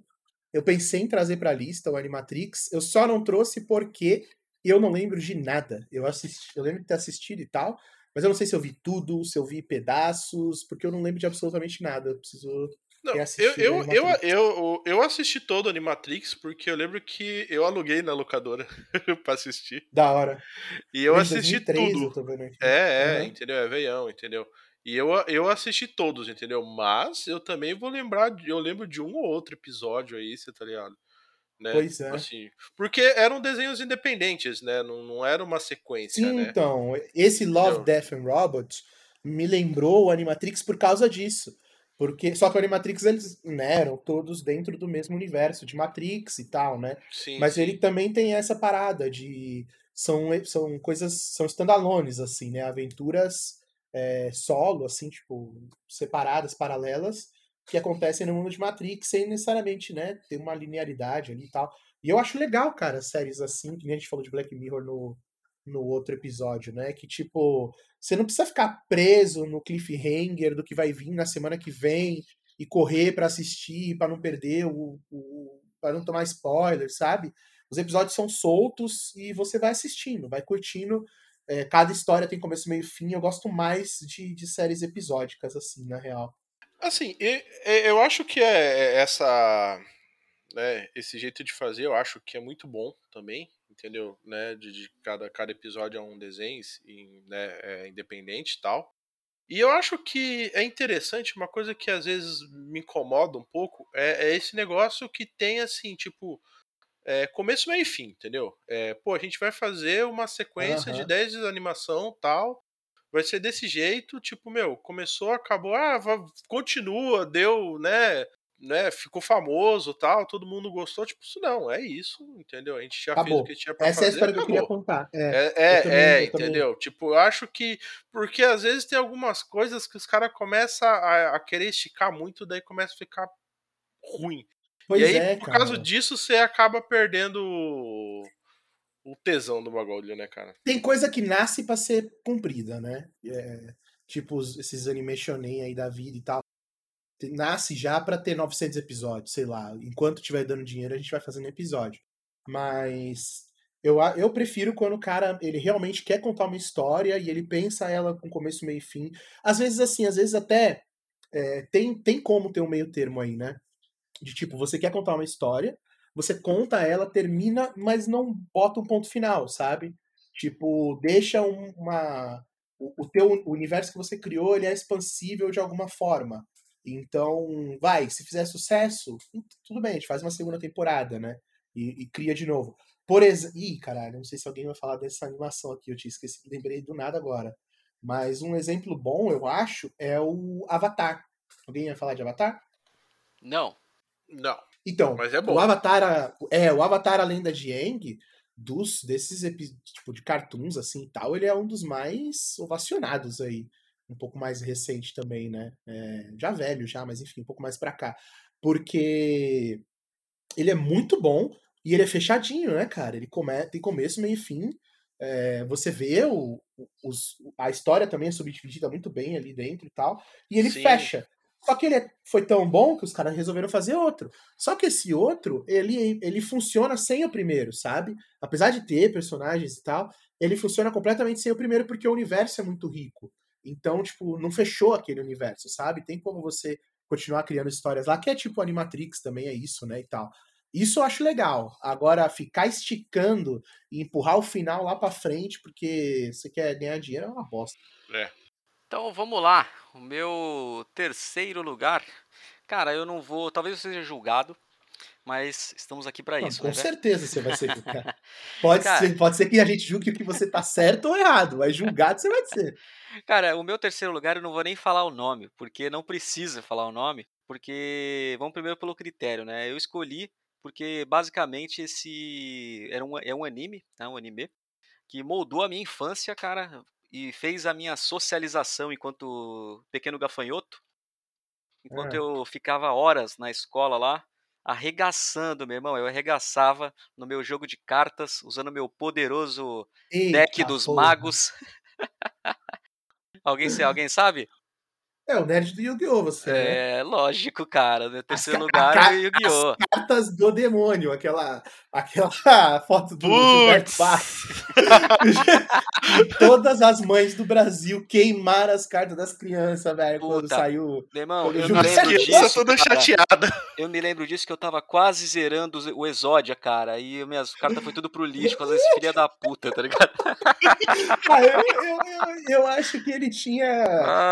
Eu pensei em trazer pra lista o Animatrix, eu só não trouxe porque eu não lembro de nada. Eu assisti, eu lembro de ter assistido e tal, mas eu não sei se eu vi tudo, se eu vi pedaços, porque eu não lembro de absolutamente nada. Eu preciso não, eu, eu, eu, eu, eu assisti todo o Animatrix porque eu lembro que eu aluguei na locadora pra assistir. Da hora. E eu Desde assisti 2003, tudo. Eu é, é, uhum. entendeu? É veião, entendeu? E eu, eu assisti todos, entendeu? Mas eu também vou lembrar, eu lembro de um ou outro episódio aí, você tá ligado? Né? Pois é. Assim, porque eram desenhos independentes, né? Não, não era uma sequência, né? então, esse Love, Entendeu? Death and Robots me lembrou o Animatrix por causa disso. Porque, só que o Animatrix, eles né, eram todos dentro do mesmo universo de Matrix e tal, né? Sim, Mas sim. ele também tem essa parada de. São, são coisas. São standalones, assim, né? Aventuras é, solo, assim, tipo, separadas, paralelas, que acontecem no mundo de Matrix, sem necessariamente, né, ter uma linearidade ali e tal. E eu acho legal, cara, séries assim, que nem a gente falou de Black Mirror no, no outro episódio, né? Que, tipo, você não precisa ficar preso no cliffhanger do que vai vir na semana que vem e correr pra assistir, pra não perder o. o para não tomar spoiler, sabe? Os episódios são soltos e você vai assistindo, vai curtindo. É, cada história tem começo, meio e fim. Eu gosto mais de, de séries episódicas, assim, na real. Assim, e- e- eu acho que é essa, né, esse jeito de fazer, eu acho que é muito bom também, entendeu? Né, de, de cada, cada episódio é um desenho né, é independente e tal. E eu acho que é interessante, uma coisa que às vezes me incomoda um pouco, é, é esse negócio que tem assim, tipo, é, começo, meio e fim, entendeu? É, pô, a gente vai fazer uma sequência de Aham. 10 de animação tal. Vai ser desse jeito, tipo, meu, começou, acabou, ah, continua, deu, né, né, ficou famoso tal, todo mundo gostou, tipo, isso não, é isso, entendeu? A gente já fez o Acabou. que tinha pra Essa é a fazer, história que eu queria acabou. contar. É, É, é, também- é, eu também- entendeu? Tipo, eu acho que. Porque às vezes tem algumas coisas que os caras começam a, a querer esticar muito, daí começa a ficar ruim. Pois e aí, é, por cara. causa disso, você acaba perdendo o, tesão do bagulho, né, cara? Tem coisa que nasce pra ser cumprida, né? É, tipo esses animationem aí da vida e tal. Nasce já pra ter 900 episódios, sei lá. Enquanto tiver dando dinheiro, a gente vai fazendo episódio. Mas eu, eu prefiro quando o cara ele realmente quer contar uma história e ele pensa ela com começo, meio e fim. Às vezes assim, às vezes até é, tem, tem como ter um meio termo aí, né? De tipo, você quer contar uma história, você conta ela, termina, mas não bota um ponto final, sabe? Tipo, deixa um- uma. O, o teu universo que você criou, ele é expansível de alguma forma. Então, vai, se fizer sucesso, tudo bem, a gente faz uma segunda temporada, né? E, e cria de novo. Por exemplo. Ih, caralho, não sei se alguém vai falar dessa animação aqui, eu tinha esquecido, lembrei do nada agora. Mas um exemplo bom, eu acho, é o Avatar. Alguém ia falar de Avatar? Não. Não, Então, mas é bom. o Avatar, a- é, o Avatar a Lenda de Aang, dos desses tipo de cartoons assim e tal, ele é um dos mais ovacionados aí, um pouco mais recente também, né? É, já velho já, mas enfim, um pouco mais pra cá, porque ele é muito bom e ele é fechadinho, né, cara? Ele come, tem começo, meio e fim. É, você vê o, os, a história também é subdividida muito bem ali dentro e tal, e ele Sim. fecha. Só que ele é- foi tão bom que os caras resolveram fazer outro. Só que esse outro, ele, ele funciona sem o primeiro, sabe? Apesar de ter personagens e tal, ele funciona completamente sem o primeiro porque o universo é muito rico. Então, tipo, não fechou aquele universo, sabe? Tem como você continuar criando histórias lá, que é tipo Animatrix também, é isso, né? E tal. Isso eu acho legal. Agora, ficar esticando e empurrar o final lá pra frente porque você quer ganhar dinheiro é uma bosta. É. Então vamos lá. O meu terceiro lugar. Cara, eu não vou. Talvez eu seja julgado, mas estamos aqui pra Não, isso, com né? certeza você vai ser julgado. Pode, Cara. ser, pode ser que a gente julgue que você tá certo ou errado, mas julgado você vai ser. Cara, o meu terceiro lugar eu não vou nem falar o nome, porque não precisa falar o nome, porque vamos primeiro pelo critério, né? Eu escolhi porque basicamente esse era um, é um anime, né? Um anime que moldou a minha infância, cara, e fez a minha socialização enquanto pequeno gafanhoto. Enquanto Ah. eu ficava horas na escola lá, arregaçando, meu irmão, eu arregaçava no meu jogo de cartas, usando meu poderoso deck Eita dos porra. magos. alguém, alguém sabe? É, o nerd do Yu-Gi-Oh! você. né? É, lógico, cara. No terceiro ca- lugar é o Yu-Gi-Oh! Cartas do demônio, aquela, aquela foto do Gilberto! Todas as mães do Brasil queimaram as cartas das crianças, velho, quando saiu. Meu irmão, eu o me lembro disso. toda chateada. Eu me lembro disso que eu tava quase zerando o Exódia, cara. E minhas cartas foi tudo pro lixo, com esse filha da puta, tá ligado? Ah, eu, eu, eu, eu acho que ele tinha.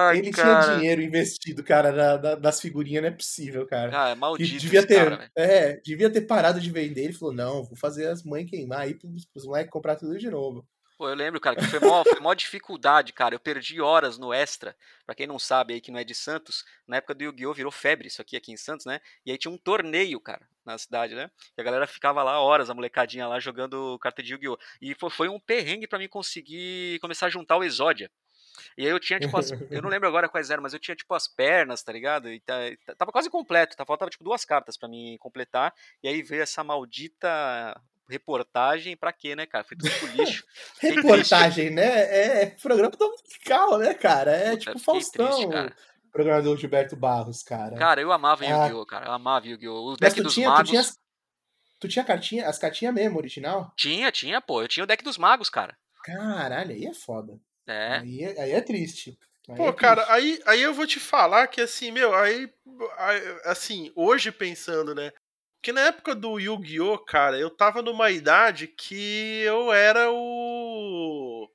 Ai, ele cara. tinha dinheiro investido, cara, na- das figurinhas, não é possível, cara. Ah, é Que maldito devia esse ter, cara, é, devia ter parado de vender. Ele falou: não, vou fazer as mães queimar aí pros, pros moleques comprar tudo de novo. Pô, eu lembro, cara, que foi mó, foi mó dificuldade, cara. Eu perdi horas no Extra. Pra quem não sabe aí que não é de Santos, na época do Yu-Gi-Oh! virou febre isso aqui, aqui em Santos, né? E aí tinha um torneio, cara, na cidade, né? E a galera ficava lá horas, a molecadinha lá, jogando carta de Yu-Gi-Oh! E foi, foi um perrengue pra mim conseguir começar a juntar o Exódia. E aí eu tinha, tipo, as, eu não lembro agora quais eram, mas eu tinha, tipo, as pernas, tá ligado? E tá- tá- tava quase completo, tá? Faltava, tipo, duas cartas pra mim completar. E aí veio essa maldita reportagem pra quê, né, cara? Foi tudo pro lixo. Reportagem, né? É, é programa dominical, né, cara? É Puta, tipo Faustão, triste, cara. programa do Gilberto Barros, cara. Cara, eu amava Ah. Yu-Gi-Oh, cara. Eu amava Yu-Gi-Oh! O deck tu dos tinha, tu magos. tinha, as- tu tinha cartinha, as cartinhas mesmo, original? Tinha, tinha, pô. Eu tinha o deck dos magos, cara. Caralho, aí é foda. É. Aí, é, aí é triste. Aí Pô, é cara, triste. aí, aí eu vou te falar que assim, meu, aí, aí, assim, hoje pensando, né? Que na época do Yu-Gi-Oh, cara, eu tava numa idade que eu era o.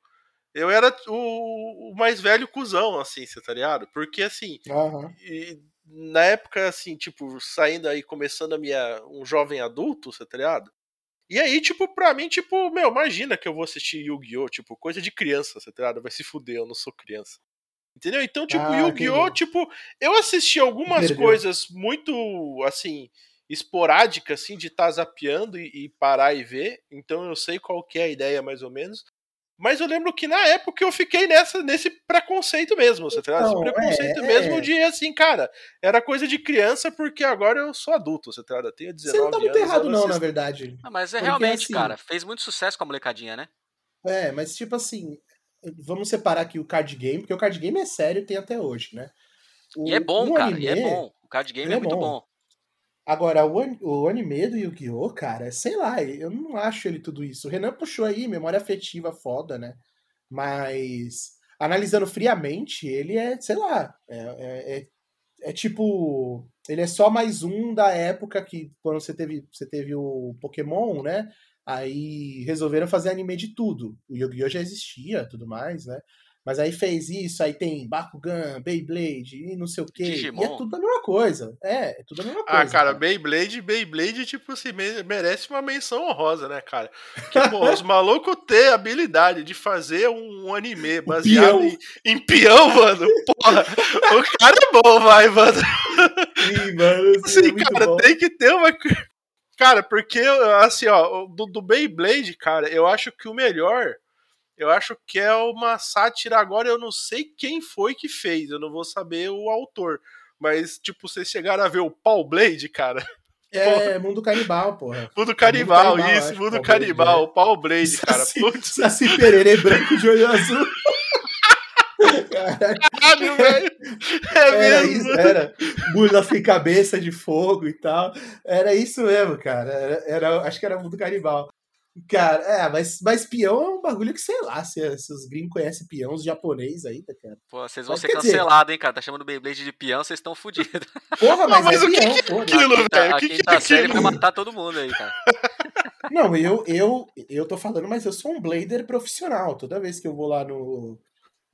Eu era o, o mais velho cuzão, assim, você tá ligado? Porque assim, Aham. e na época, assim, tipo, saindo aí, começando a minha. um jovem adulto, você tá ligado? E aí, tipo, pra mim, tipo, meu, imagina que eu vou assistir Yu-Gi-Oh! Tipo, coisa de criança, você tá? Vai se fuder, eu não sou criança. Entendeu? Então, tipo, Ah, Yu-Gi-Oh! Tipo, eu assisti algumas Perdeu. coisas muito, assim, esporádicas, assim, de estar zapeando e, e parar e ver. Então eu sei qual que é a ideia, mais ou menos. Mas eu lembro que na época eu fiquei nessa, nesse preconceito mesmo, você tá? Esse Então, preconceito é, mesmo é. de, assim, cara, era coisa de criança porque agora eu sou adulto, você tá tenho 19 Você não tá muito anos. errado, não, assisto- na verdade. Ah, mas é Porque, realmente, assim- cara. Fez muito sucesso com a molecadinha, né? É, mas tipo assim, vamos separar aqui o card game, porque o card game é sério e tem até hoje, né? O, E é bom, o cara. E é anime- bom. O card game é é muito bom. bom. Agora, o, o anime do Yu-Gi-Oh!, cara, sei lá, eu não acho ele tudo isso. O Renan puxou aí, memória afetiva foda, né? Mas, analisando friamente, ele é, sei lá, é, é, é- é tipo. Ele é só mais um da época que, quando você teve, você teve o Pokémon, né? Aí resolveram fazer anime de tudo. O Yu-Gi-Oh! já existia, tudo mais, né? Mas aí fez isso, aí tem Bakugan, Beyblade e não sei o quê. E é Digimon. tudo a mesma coisa. É, é tudo a mesma coisa. Ah, cara, Beyblade, Beyblade, tipo assim, me- merece uma menção honrosa, né, cara? Que, pô, os malucos ter a habilidade de fazer um, anime baseado peão. em, em peão, mano. Porra, o cara é bom, vai, mano. Sim, mano, é Assim, muito cara, bom. tem que ter uma. Cara, porque, assim, ó, do, do Beyblade, cara, eu acho que o melhor. Eu acho que é uma sátira. Agora eu não sei quem foi que fez, eu não vou saber o autor. Mas, tipo, vocês chegaram a ver o Paul Blade, cara? É, mundo canibal, porra. Mundo Canibal, Canibal, isso, acho, Mundo Canibal, é. Paul Blade, cara. Putz, Saci Pererê branco de olho azul. Caralho, velho. É era mesmo. isso, era. Mula sem cabeça de fogo e tal. Era isso mesmo, cara. Era, era- acho que era mundo canibal. Cara, é, mas, mas peão é um bagulho que, sei lá, se, se os gringos conhecem peão, os japonês aí, tá, cara. Pô, vocês vão Mas ser dizer- cancelados, hein, cara. Tá chamando o Beyblade de peão, vocês estão fodidos. Porra, mas, mas é o que peão, que é aquilo, velho? A O que, que é série vai aquilo? matar todo mundo aí, cara. Não, eu, eu, eu tô falando, mas eu sou um blader profissional. Toda vez que eu vou lá no,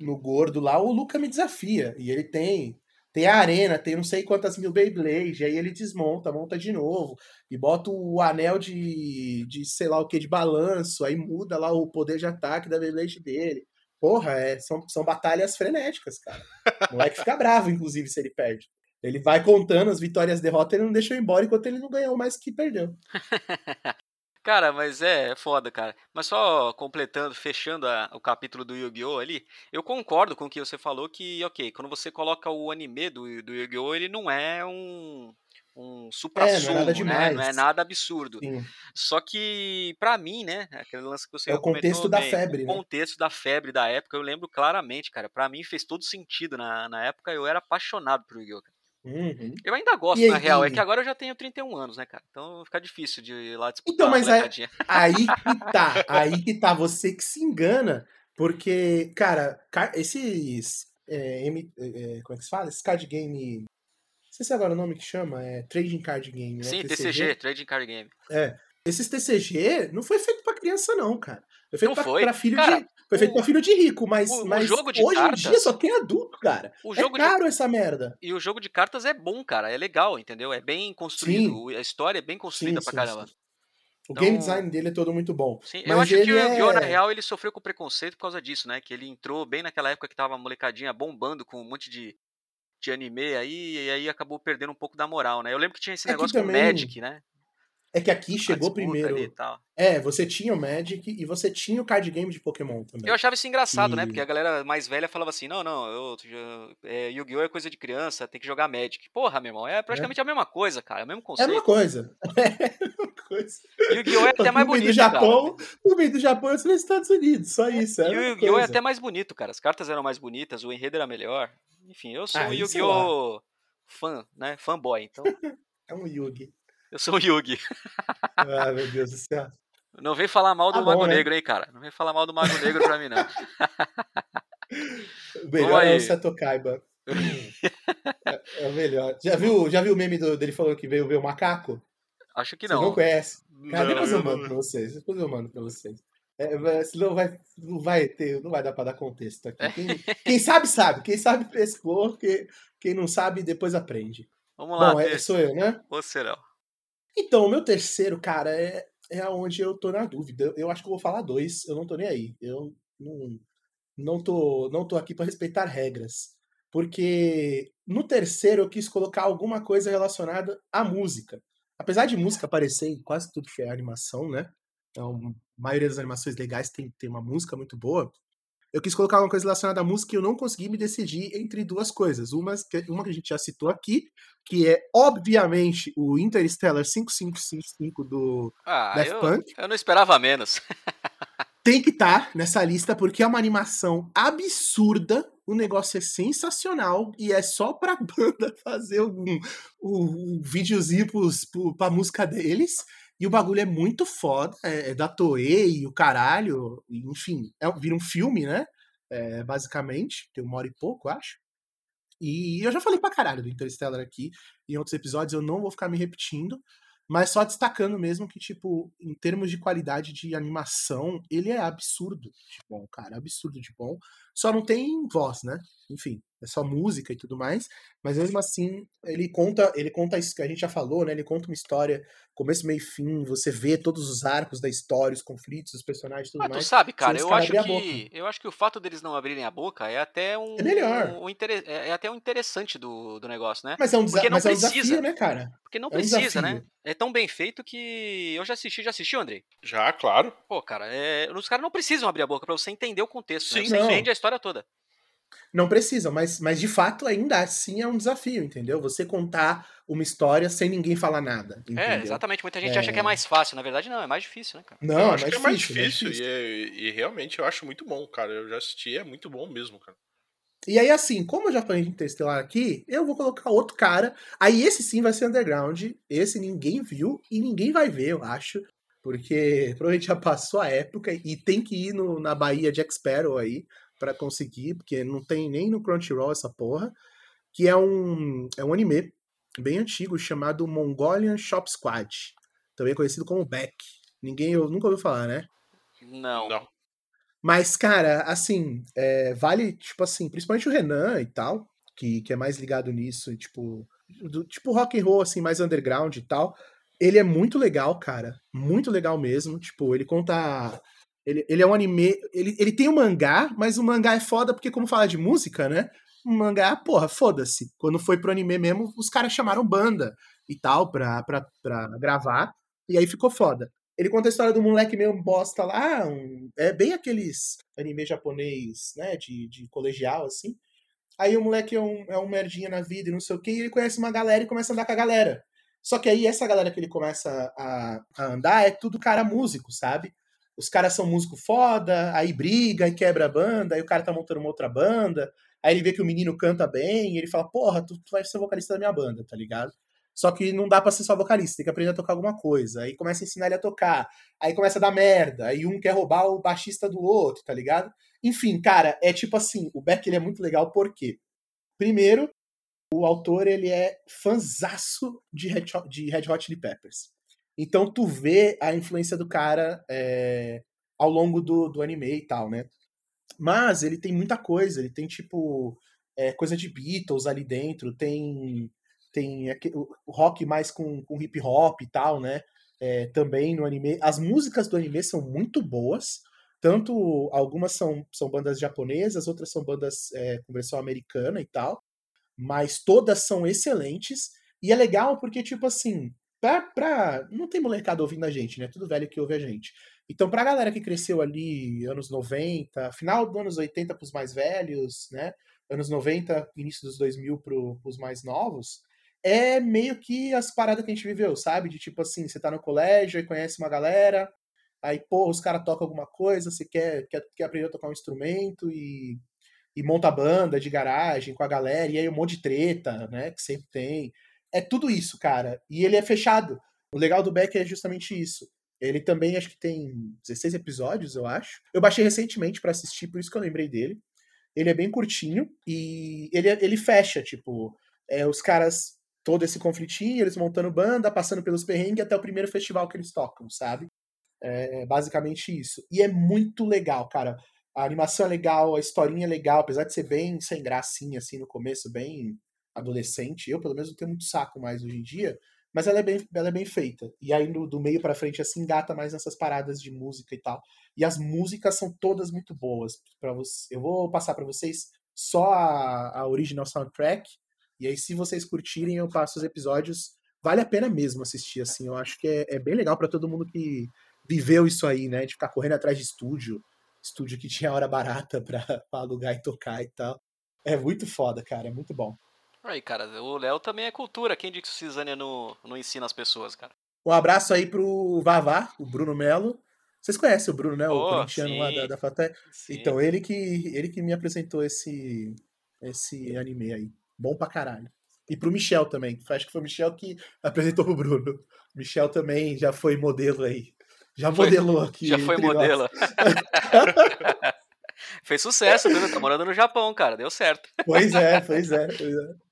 no gordo lá, o Luca me desafia. E ele tem. Tem a arena, tem não sei quantas mil Beyblade, aí ele desmonta, monta de novo, e bota o anel de, de sei lá o que, de balanço, aí muda lá o poder de ataque da Beyblade dele. Porra, é, são, são batalhas frenéticas, cara. O moleque fica bravo, inclusive, se ele perde. Ele vai contando as vitórias e as derrotas, ele não deixa ir embora enquanto ele não ganhou mais que perdeu. Cara, mas é, é foda, cara. Mas só completando, fechando a- o capítulo do Yu-Gi-Oh! ali, eu concordo com o que você falou que, ok, quando você coloca o anime do, do Yu-Gi-Oh! ele não é um, um supra-sumo, é, não, é né? não é nada absurdo. Sim. Só que, para mim, né, aquele lance que você é o contexto bem, da febre, o né? contexto da febre da época, eu lembro claramente, cara. Para mim fez todo sentido na, na época, eu era apaixonado por Yu-Gi-Oh! Uhum. Eu ainda gosto, e, na real. É que agora eu já tenho 31 anos, né, cara? Então fica difícil de ir lá disputar Então, mas aí, aí que tá. Aí que tá. Você que se engana. Porque, cara, esses. É, M, é, como é que se fala? Esse card game. Não sei se é agora o nome que chama. É Trading Card Game. Né? Sim, TCG, TCG, Trading Card Game. É. Esses TCG não foi feito pra criança, não, cara. Foi feito pra, foi. pra filho cara, de. Foi feito o, pra filho de rico, mas, o, mas o jogo de hoje cartas, em dia só tem adulto, cara. O jogo é caro de, essa merda. E o jogo de cartas é bom, cara. É legal, entendeu? É bem construído. Sim. A história é bem construída sim, pra sim, caramba. Sim. O então, game design dele é todo muito bom. Sim, mas eu acho que o! É... na real, ele sofreu com preconceito por causa disso, né? Que ele entrou bem naquela época que tava a molecadinha bombando com um monte de, de anime aí, e aí acabou perdendo um pouco da moral, né? Eu lembro que tinha esse é negócio também... com Magic, né? É que aqui chegou primeiro. É, você tinha o Magic e você tinha o card game de Pokémon também. Eu achava isso engraçado, e... né? Porque a galera mais velha falava assim: não, não, eu, é, Yu-Gi-Oh! é coisa de criança, tem que jogar Magic. Porra, meu irmão, é praticamente é. a mesma coisa, cara. É o mesmo conceito. É uma coisa. É a mesma coisa. Yu-Gi-Oh! é até mais bonito. do Japão, cara. o meio do Japão é nos Estados Unidos, só isso. E o Yu-Gi-Oh! é até mais bonito, cara. As cartas eram mais bonitas, o enredo era melhor. Enfim, eu sou ah, um Yu-Gi-Oh! fã, né? Fanboy, então. é um Yugi. Eu sou o Yugi. ah, meu Deus do céu. Não vem falar mal do ah, Mago bom, né? Negro, hein, cara? Não vem falar mal do Mago Negro pra mim, não. o melhor é o Seto Kaiba. é, é, o melhor. Já viu, já viu o meme do, dele falando que veio ver o macaco? Acho que não. Você não conhece? Cara, não, depois eu mando pra vocês. Depois eu mando pra vocês. É, senão vai, não vai ter, não vai dar pra dar contexto aqui. Quem, quem sabe, sabe. Quem sabe pescou, quem, quem não sabe, depois aprende. Vamos lá. Bom, é, sou eu, né? Você não. Então, o meu terceiro, cara, é, é onde eu tô na dúvida. Eu acho que eu vou falar dois, eu não tô nem aí. Eu não, não, tô, não tô aqui para respeitar regras. Porque no terceiro eu quis colocar alguma coisa relacionada à música. Apesar de música aparecer em quase tudo que é animação, né? Então, a maioria das animações legais tem, tem uma música muito boa. Eu quis colocar uma coisa relacionada à música e eu não consegui me decidir entre duas coisas. Uma, uma que a gente já citou aqui, que é, obviamente, o Interstellar 5555 do ah, Daft eu, Punk. Eu não esperava menos. Tem que estar tá nessa lista porque é uma animação absurda. O negócio é sensacional e é só pra banda fazer um, um, um videozinho pros, pro, pra música deles. E o bagulho é muito foda, é, é da Toei e o caralho, enfim, é, vira um filme, né? É, basicamente, tem uma hora e pouco, acho. E eu já falei pra caralho do Interstellar aqui, em outros episódios, eu não vou ficar me repetindo, mas só destacando mesmo que, tipo, em termos de qualidade de animação, ele é absurdo de bom, cara, absurdo de bom. Só não tem voz, né? Enfim, é só música e tudo mais, mas mesmo assim, ele conta, ele conta isso que a gente já falou, né? Ele conta uma história, começo, meio e fim, você vê todos os arcos da história, os conflitos, os personagens, tudo Mas mais. tu sabe, cara, eu acho que eu acho que o fato deles não abrirem a boca é até um é melhor. Um, um é, é até um interessante do, do negócio, né? Mas é um, desa mas precisa, é um desafio, né, cara? Porque não é um precisa, né? É tão bem feito que eu já assisti, já assistiu, Andrei? Já, claro. Pô, cara, é... os caras não precisam abrir a boca para você entender o contexto, Sim, né? Você não. entende a história toda. Não precisam, mas, mas de fato ainda assim é um desafio, entendeu? Você contar uma história sem ninguém falar nada. Entendeu? É, exatamente. Muita gente é... acha que é mais fácil. Na verdade, não, é mais difícil, né, cara? Não, eu é acho mais que é mais difícil, difícil, mais difícil. E, e, realmente eu acho muito bom, cara. Eu já assisti, é muito bom mesmo, cara. E aí, assim, como eu já falei de Interstellar aqui, eu vou colocar outro cara. Aí esse sim vai ser underground. Esse ninguém viu e ninguém vai ver, eu acho. Porque provavelmente já passou a época e tem que ir no, na Bahia Jack Sparrow aí para conseguir, porque não tem nem no Crunchyroll essa porra, que é um, é um anime bem antigo chamado Mongolian Shop Squad, também conhecido como Beck. Ninguém, eu nunca ouviu falar, né? Não. Não. Mas, cara, assim, é, vale, tipo assim, principalmente o Renan e tal, que, que é mais ligado nisso, e, tipo, do, tipo rock and roll, assim, mais underground e tal. Ele é muito legal, cara. Muito legal mesmo. Tipo, ele conta ele, ele é um anime. Ele, ele tem um mangá, mas o mangá é foda porque, como fala de música, né? O mangá, porra, foda-se. Quando foi pro anime mesmo, os caras chamaram banda e tal pra, pra, pra gravar. E aí ficou foda. Ele conta a história do moleque meio bosta lá. Um, é bem aqueles anime japonês, né? De, de colegial, assim. Aí o moleque é um, é um merdinha na vida e não sei o que, e ele conhece uma galera e começa a andar com a galera. Só que aí essa galera que ele começa a, a andar é tudo cara músico, sabe? Os caras são músico foda, aí briga, aí quebra a banda, aí o cara tá montando uma outra banda, aí ele vê que o menino canta bem, e ele fala, porra, tu, tu vai ser vocalista da minha banda, tá ligado? Só que não dá pra ser só vocalista, tem que aprender a tocar alguma coisa. Aí começa a ensinar ele a tocar. Aí começa a dar merda. Aí um quer roubar o baixista do outro, tá ligado? Enfim, cara, é tipo assim, o Beck ele é muito legal porque, primeiro, o autor ele é fanzaço de Red, Hot, de Red Hot Chili Peppers. Então tu vê a influência do cara é, ao longo do, do anime e tal, né? Mas ele tem muita coisa, ele tem tipo é, coisa de Beatles ali dentro, tem tem o rock mais com, com hip hop e tal, né? É, também no anime. As músicas do anime são muito boas. Tanto algumas são, são bandas japonesas, outras são bandas é, com versão americana e tal. Mas todas são excelentes. E é legal porque, tipo assim, pra, pra. Não tem molecada ouvindo a gente, né? Tudo velho que ouve a gente. Então, pra galera que cresceu ali, anos 90, final dos anos 80 pros mais velhos, né? Anos 90, início dos 2000 pro, pros mais novos, é meio que as paradas que a gente viveu, sabe? De tipo assim, você tá no colégio e conhece uma galera, aí, pô, os caras tocam alguma coisa, você quer, quer, quer aprender a tocar um instrumento e, e monta banda de garagem com a galera, e aí um monte de treta, né? Que sempre tem. É tudo isso, cara. E ele é fechado. O legal do Beck é justamente isso. Ele também acho que tem 16 episódios, eu acho. Eu baixei recentemente para assistir, por isso que eu lembrei dele. Ele é bem curtinho e ele, ele fecha, tipo, é, os caras todo esse conflitinho, eles montando banda, passando pelos perrengues até o primeiro festival que eles tocam, sabe? É basicamente isso. E é muito legal, cara. A animação é legal, a historinha é legal, apesar de ser bem sem gracinha, assim, no começo, bem adolescente. Eu, pelo menos, não tenho muito saco mais hoje em dia, mas ela é bem, ela é bem feita. E aí, do, do meio para frente, assim, engata mais nessas paradas de música e tal. E as músicas são todas muito boas. para você, Eu vou passar para vocês só a, a original soundtrack, e aí, se vocês curtirem, eu passo os episódios. Vale a pena mesmo assistir, assim. Eu acho que é, é bem legal para todo mundo que viveu isso aí, né? De ficar correndo atrás de estúdio. Estúdio que tinha hora barata pra, pra alugar e tocar e tal. É muito foda, cara. É muito bom. Aí, cara, o Léo também é cultura. Quem diz que o Cisânia não, não ensina as pessoas, cara? Um abraço aí pro Vavá, o Bruno Melo. Vocês conhecem o Bruno, né? O oh, corintiano lá da, da Faté. Então, ele que, ele que me apresentou esse, esse anime aí. Bom pra caralho. E pro Michel também. Acho que foi o Michel que apresentou pro Bruno. Michel também já foi modelo aí. Já foi, modelou aqui. Já foi modelo. Fez sucesso, Bruno. Tá morando no Japão, cara. Deu certo. Pois é, pois é, pois é.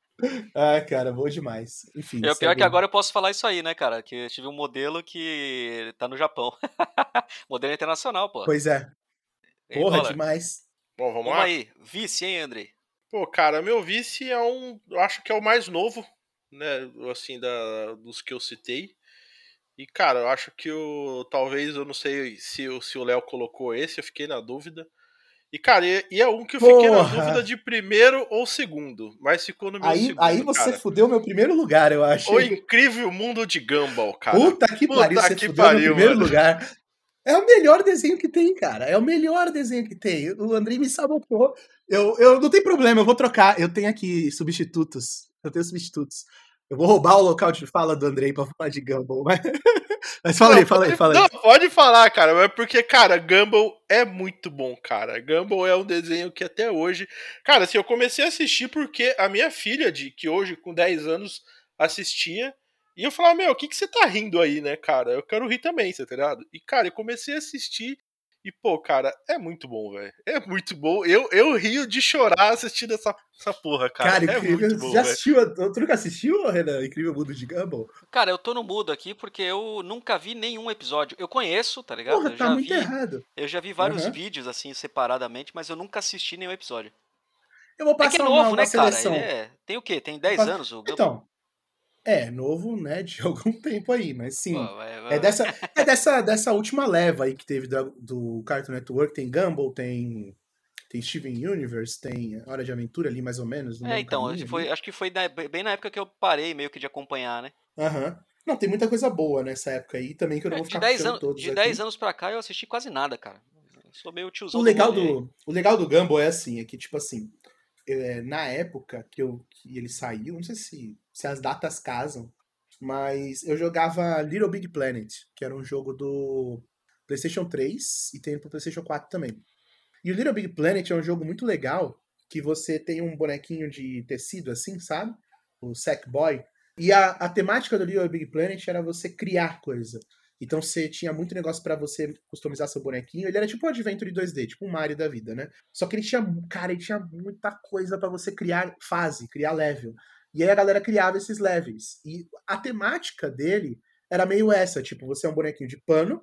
Ah, cara, bom demais. Enfim. É o pior que agora eu posso falar isso aí, né, cara? Que eu tive um modelo que tá no Japão. modelo internacional, pô. Pois é. Porra, demais. Bom, vamos, vamos lá. aí. Vice, hein, André? Pô, cara, meu vice é um. Acho que é o mais novo, né? Assim, da, dos que eu citei. E, cara, eu acho que o. Talvez, eu não sei se, se o Léo colocou esse, eu fiquei na dúvida. E, cara, e, e é um que eu fiquei Porra. na dúvida de primeiro ou segundo, mas ficou no meu aí, segundo. Aí você cara. fudeu meu primeiro lugar, eu acho. O incrível mundo de Gumball, cara. Puta que Puta pariu, você que fudeu pariu, meu primeiro mano. lugar. É o melhor desenho que tem, cara. É o melhor desenho que tem. O Andrei me sabotou. Eu, eu não tem problema, eu vou trocar. Eu tenho aqui substitutos. Eu tenho substitutos. Eu vou roubar o local de fala do Andrei pra falar de Gumball, mas, mas fala não, aí, fala aí, fala aí. Não, pode falar, cara, mas porque, cara, Gumball é muito bom, cara. Gumball é um desenho que até hoje. Cara, assim, eu comecei a assistir porque a minha filha, de que hoje, com 10 anos, assistia. E eu falava, meu, o que, que você tá rindo aí, né, cara? Eu quero rir também, tá ligado? E, cara, eu comecei a assistir e, pô, cara, é muito bom, velho. É muito bom. Eu, eu rio de chorar assistindo essa, essa porra, cara. Cara, é incrível. Muito bom, já assistiu? Tu nunca assistiu, Renan? Incrível Mundo de Gumball? Cara, eu tô no mudo aqui porque eu nunca vi nenhum episódio. Eu conheço, tá ligado? Porra, eu tá já muito vi, errado. Eu já vi vários uhum. vídeos, assim, separadamente, mas eu nunca assisti nenhum episódio. Eu vou passar é que é novo, uma, uma né, seleção. cara? É... Tem o quê? Tem 10 anos o Gumball? Então, é, novo, né, de algum tempo aí, mas sim. Pô, vai, vai. É, dessa, é dessa, dessa última leva aí que teve do, do Cartoon Network. Tem Gumball, tem, tem Steven Universe, tem Hora de Aventura ali, mais ou menos. É, então, foi, acho que foi bem na época que eu parei meio que de acompanhar, né? Aham. Uhum. Não, tem muita coisa boa nessa época aí também que eu não é, vou ficar de 10 todos De 10 anos pra cá eu assisti quase nada, cara. Eu sou meio tiozão. O legal do, do o legal do Gumball é assim, é que tipo assim, é, na época que, eu, que ele saiu, não sei se, se as datas casam, mas eu jogava Little Big Planet, que era um jogo do PlayStation 3 e tem pro PlayStation 4 também. E o Little Big Planet é um jogo muito legal, que você tem um bonequinho de tecido assim, sabe? O Sackboy. E a, a temática do Little Big Planet era você criar coisa. Então você tinha muito negócio para você customizar seu bonequinho. Ele era tipo um Adventure 2D, tipo um Mario da vida, né? Só que ele tinha, cara, ele tinha muita coisa para você criar fase, criar level. E aí a galera criava esses levels. E a temática dele era meio essa, tipo, você é um bonequinho de pano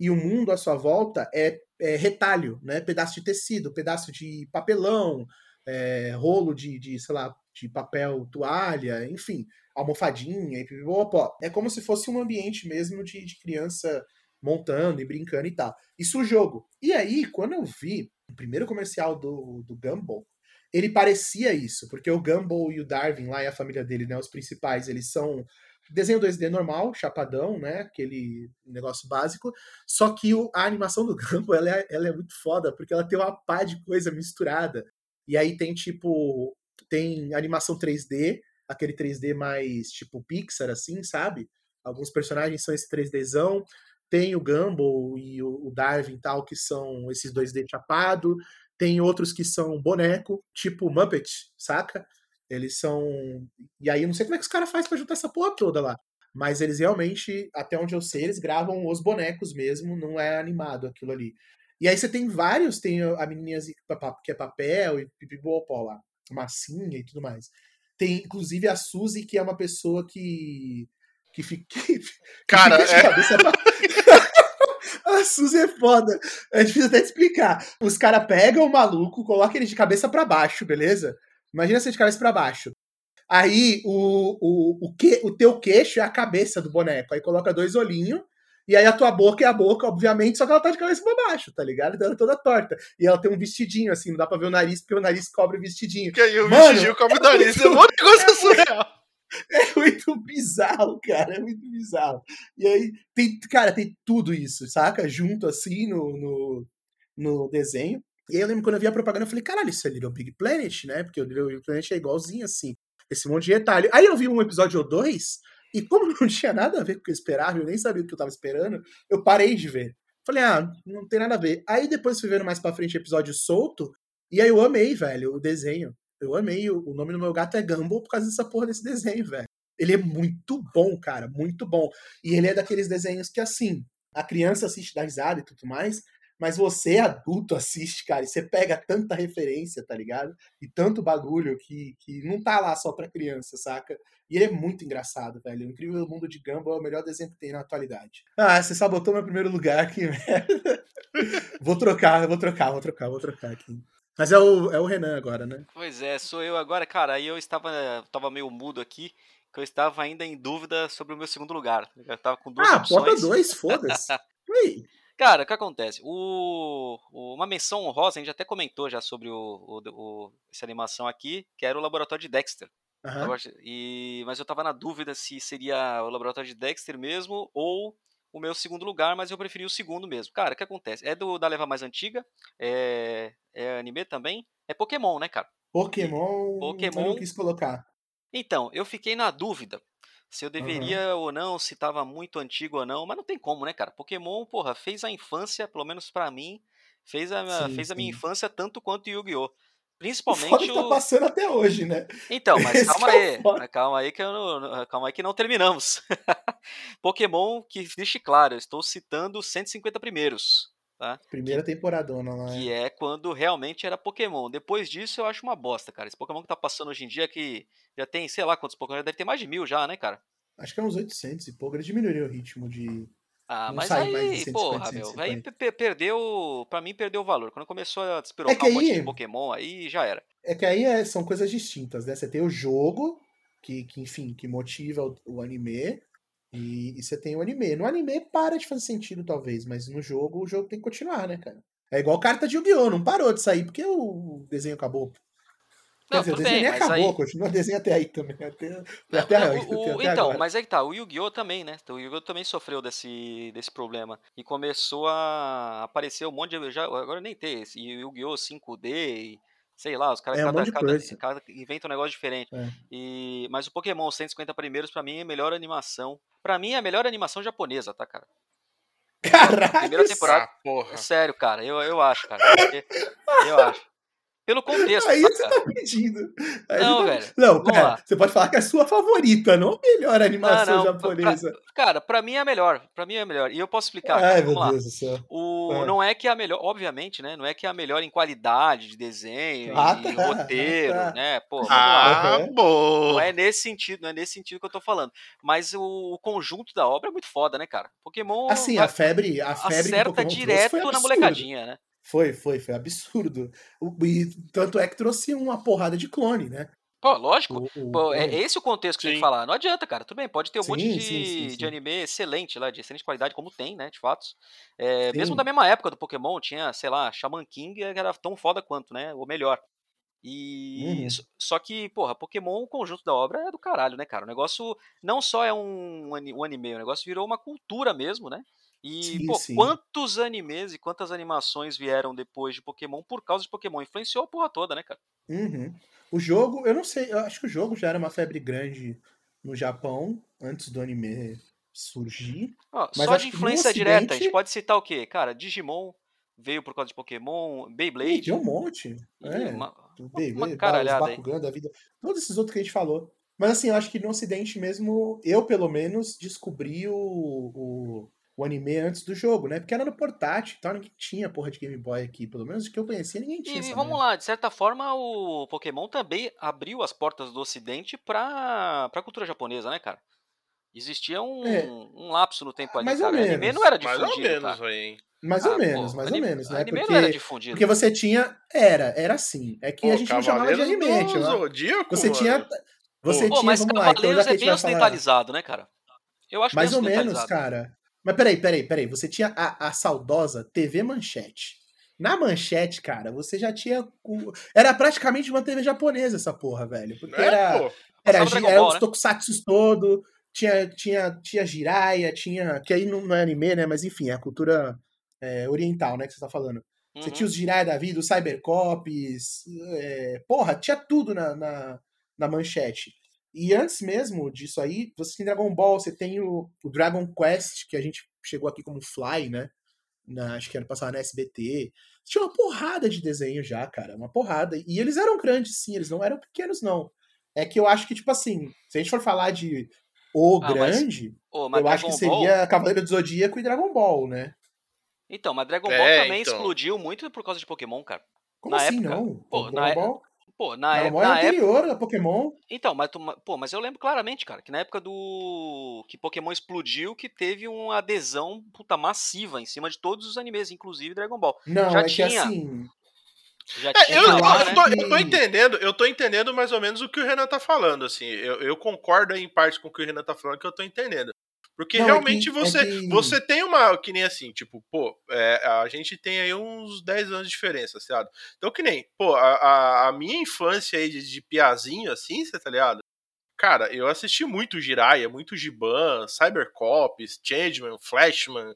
e o mundo à sua volta é, é retalho, né? Pedaço de tecido, pedaço de papelão, é, rolo de, de, sei lá, de papel, toalha, enfim, almofadinha e pipipopó. É como se fosse um ambiente mesmo de, de criança montando e brincando e tal. Isso o jogo. E aí, quando eu vi o primeiro comercial do, do Gumball, ele parecia isso, porque o Gumball e o Darwin, lá e a família dele, né, os principais, eles são desenho 2D normal, chapadão, né, aquele negócio básico, só que o, a animação do Gumball, ela é, ela é muito foda, porque ela tem uma pá de coisa misturada. E aí tem, tipo, tem animação 3D, aquele 3D mais, tipo, Pixar, assim, sabe? Alguns personagens são esse 3Dzão, tem o Gumball e o Darwin tal, que são esses 2D chapado, tem outros que são boneco, tipo Muppet, saca? Eles são. E aí, eu não sei como é que os caras fazem pra juntar essa porra toda lá. Mas eles realmente, até onde eu sei, eles gravam os bonecos mesmo, não é animado aquilo ali. E aí você tem vários, tem a menininha que é papel e pipipopó lá, massinha e tudo mais. Tem, inclusive, a Suzy, que é uma pessoa que. que fica. Que, Cara, fica é... pra... A Suzy é foda. É difícil até te explicar. Os caras pegam o maluco, colocam ele de cabeça para baixo, beleza? Imagina você de cabeça para baixo. Aí o, o, o, que, o teu queixo é a cabeça do boneco. Aí coloca dois olhinhos. E aí a tua boca é a boca, obviamente, só que ela tá de cabeça pra baixo, tá ligado? Então ela é toda torta. E ela tem um vestidinho, assim, não dá pra ver o nariz, porque o nariz cobre o vestidinho. Que aí o Mano, vestidinho cobre o nariz, é um negócio é surreal. É muito bizarro, cara. É muito bizarro. E aí, tem, cara, tem tudo isso, saca? Junto assim no, no, no desenho. E eu lembro quando eu vi a propaganda, eu falei, caralho, isso é Little Big Planet, né? Porque o Little Big Planet é igualzinho assim. Esse monte de detalhe. Aí eu vi um episódio ou dois, e como não tinha nada a ver com o que eu esperava, eu nem sabia o que eu tava esperando, eu parei de ver. Falei, ah, não tem nada a ver. Aí depois fui vendo mais pra frente episódio solto, e aí eu amei, velho, o desenho. Eu amei. O nome do meu gato é Gumball por causa dessa porra desse desenho, velho. Ele é muito bom, cara, muito bom. E ele é daqueles desenhos que, assim, a criança assiste da risada e tudo mais, mas você, adulto, assiste, cara, e você pega tanta referência, tá ligado? E tanto bagulho que, que não tá lá só pra criança, saca? E ele é muito engraçado, velho. O Incrível Mundo de Gumball é o melhor desenho que tem na atualidade. Ah, você sabotou meu primeiro lugar aqui, merda. vou trocar, vou trocar, vou trocar, vou trocar aqui. Mas é o, é o Renan agora, né? Pois é, sou eu agora. Cara, aí eu estava, estava meio mudo aqui, que eu estava ainda em dúvida sobre o meu segundo lugar. Eu estava com duas ah, opções. Ah, bota dois, foda-se. Cara, o que acontece? O, o, uma menção honrosa, a gente até comentou já sobre o, o, essa animação aqui, que era o laboratório de Dexter. Uhum. E, mas eu tava na dúvida se seria o laboratório de Dexter mesmo ou o meu segundo lugar, mas eu preferi o segundo mesmo. Cara, o que acontece? É do da leva mais antiga, é, é anime também, é Pokémon, né, cara? Pokémon, Pokémon eu não quis colocar. Então, eu fiquei na dúvida se eu deveria uhum. ou não, se tava muito antigo ou não, mas não tem como, né, cara? Pokémon, porra, fez a infância, pelo menos para mim, fez a, sim, fez a minha infância tanto quanto Yu-Gi-Oh! Principalmente o. tá passando até hoje, né? Então, mas Esse calma é aí. calma aí que eu não, calma aí que não terminamos. Pokémon que deixe claro, eu estou citando 150 primeiros. Tá? Primeira que, temporadona lá. Que é. é quando realmente era Pokémon. Depois disso eu acho uma bosta, cara. Esse Pokémon que tá passando hoje em dia que já tem, sei lá quantos Pokémon, deve ter mais de mil já, né, cara? Acho que é uns 800 e pouco. Ele diminuiu o ritmo de, ah, não mas aí, porra, meu, aí perdeu, pra mim perdeu o valor. Quando começou a despirocar é um monte de Pokémon, aí já era. É que aí é, são coisas distintas, né? Você tem o jogo, que, que enfim, que motiva o, o anime, e, e, você tem o anime. No anime para de fazer sentido, talvez, mas no jogo, o jogo tem que continuar, né, cara? É igual carta de Yu-Gi-Oh! Não parou de sair porque o desenho acabou. Não, dizer, o desenho bem, nem acabou, aí... continua o desenho até aí também. Até, até, até, o, até então, agora. mas é que tá, o Yu-Gi-Oh! também, né? O Yu-Gi-Oh! também sofreu desse, desse problema. E começou a aparecer um monte de. Já, agora nem tem esse Yu-Gi-Oh! 5D. E Sei lá, os caras É um cada, de cada, cada inventam um negócio diferente. É. E, mas o Pokémon 150 primeiros, pra mim, é a melhor animação. Pra mim, é a melhor animação japonesa, tá, cara? Caralho! Primeira temporada. Ah, porra. É sério, cara. Eu, eu acho, cara. eu acho. Pelo contexto, Aí sabe, você cara? tá pedindo. Aí Não, tá- velho. Não, cara, lá. você pode falar que é a sua favorita, não a melhor animação Não, não, japonesa. Cara, pra mim é a melhor. Pra mim é a melhor. E eu posso explicar. cara, Ai, Vamos meu lá. Deus do céu. O, É. Não é que é a melhor, obviamente, né? Não é que é a melhor em qualidade de desenho Ah, tá, roteiro, ah, tá. né? Pô, vamos lá. Ah, bom. Não é nesse sentido, não é nesse sentido que eu tô falando. Mas o, o conjunto da obra é muito foda, né, cara? Pokémon Assim, vai- a febre, a febre acerta direto na molecadinha, né? Foi, foi, foi absurdo. O- E tanto é que trouxe uma porrada de clone, né? Pô, lógico. O, o Pô, é esse o contexto que tem que Sim. falar. Não adianta, cara. Tudo bem, pode ter um monte Sim, de, sim, sim, de sim. anime excelente lá, de excelente qualidade, como tem, né? De fatos. É, mesmo Sim. da mesma época do Pokémon, tinha, sei lá, Shaman King que era tão foda quanto, né? Ou melhor. E Uhum. só- que, porra, Pokémon, o conjunto da obra é do caralho, né, cara? O negócio não só é um, um anime, o negócio virou uma cultura mesmo, né? E, Sim, pô, sim. quantos animes e quantas animações vieram depois de Pokémon por causa de Pokémon? Influenciou a porra toda, né, cara? Uhum. O jogo, eu não sei, eu acho que o jogo já era uma febre grande no Japão, antes do anime surgir. Só de influência direta, a gente pode citar o quê? Cara, Digimon veio por causa de Pokémon, Beyblade. tinha um monte. É, uma- o uma Beyblade, caralhada. Bakugan da vida. Todos esses outros que a gente falou. Mas assim, eu acho que no ocidente mesmo, eu pelo menos descobri o, o, o anime antes do jogo, né? Porque era no portátil e tal, ninguém tinha porra de Game Boy aqui. Pelo menos que eu conhecia, ninguém tinha E, e vamos lá, de certa forma, o Pokémon também abriu as portas do Ocidente pra, pra cultura japonesa, né, cara? Existia um, É. um lapso no tempo ali, Mais ou cara. Anime menos. não era Mais difundido, ou menos cara. aí, hein? Mais Ah, ou menos, pô, mais anime- ou menos, né? Anime Porque, não era difundido. porque você tinha. Era, era assim. É que a Pô, gente não chamava de Cavaleiros anime, do Zodíaco, Você mano. tinha. Você Pô, tinha, mas vamos lá, então Cavaleiros a é bem vai falar. ocidentalizado, né, cara? Eu acho Mais ou menos, ocidentalizado. cara. Mas peraí, peraí, peraí. Você tinha a, a saudosa TV Manchete. Na Manchete, cara, você já tinha. Era praticamente uma TV japonesa essa porra, velho. Porque É, era, pô. era, era Ball, os né? tokusatsu todo. Tinha, tinha, tinha Jiraiya, tinha. Que aí não não é anime, né? Mas enfim, é a cultura é, oriental, né? Que você tá falando. Você Uhum. tinha os Jiraiya da vida, os Cybercops. é, porra, tinha tudo na, na, na manchete. E antes mesmo disso aí, você tem Dragon Ball, você tem o, o Dragon Quest, que a gente chegou aqui como Fly, né? Na, acho que era passar na SBT. Tinha uma porrada de desenho já, cara. Uma porrada. E eles eram grandes, sim, eles não eram pequenos, não. É que eu acho que, tipo assim, se a gente for falar de o Ah, mas- grande, Ô, mas eu acho que Dragon Ball- seria Cavaleiro do Zodíaco e Dragon Ball, né? Então, mas Dragon É, Ball também então. explodiu muito por causa de Pokémon, cara. Como Na assim, época- não? pô, Dragon na é- Ball, Pô, na, Dragon é- Ball é na época. anterior a Pokémon. Então, mas, tu- pô, mas eu lembro claramente, cara, que na época do. que Pokémon explodiu, que teve uma adesão puta, massiva em cima de todos os animes, inclusive Dragon Ball. Não, Já é que tinha. assim. Já É, tinha eu, eu, né? tô, eu tô que- entendendo, eu tô entendendo mais ou menos o que o Renan tá falando, assim. Eu, eu concordo em parte com o que o Renan tá falando, que eu tô entendendo. Porque Não, é realmente que- é você, que- você tem uma. Que nem assim, tipo, pô, é, a gente tem aí uns 10 anos de diferença, sabe? Então, que nem, pô, a, a- a minha infância aí de, de piazinho, assim, você tá ligado? Cara, eu assisti muito Jiraiya, muito Giban, Cybercops, Changeman, Flashman.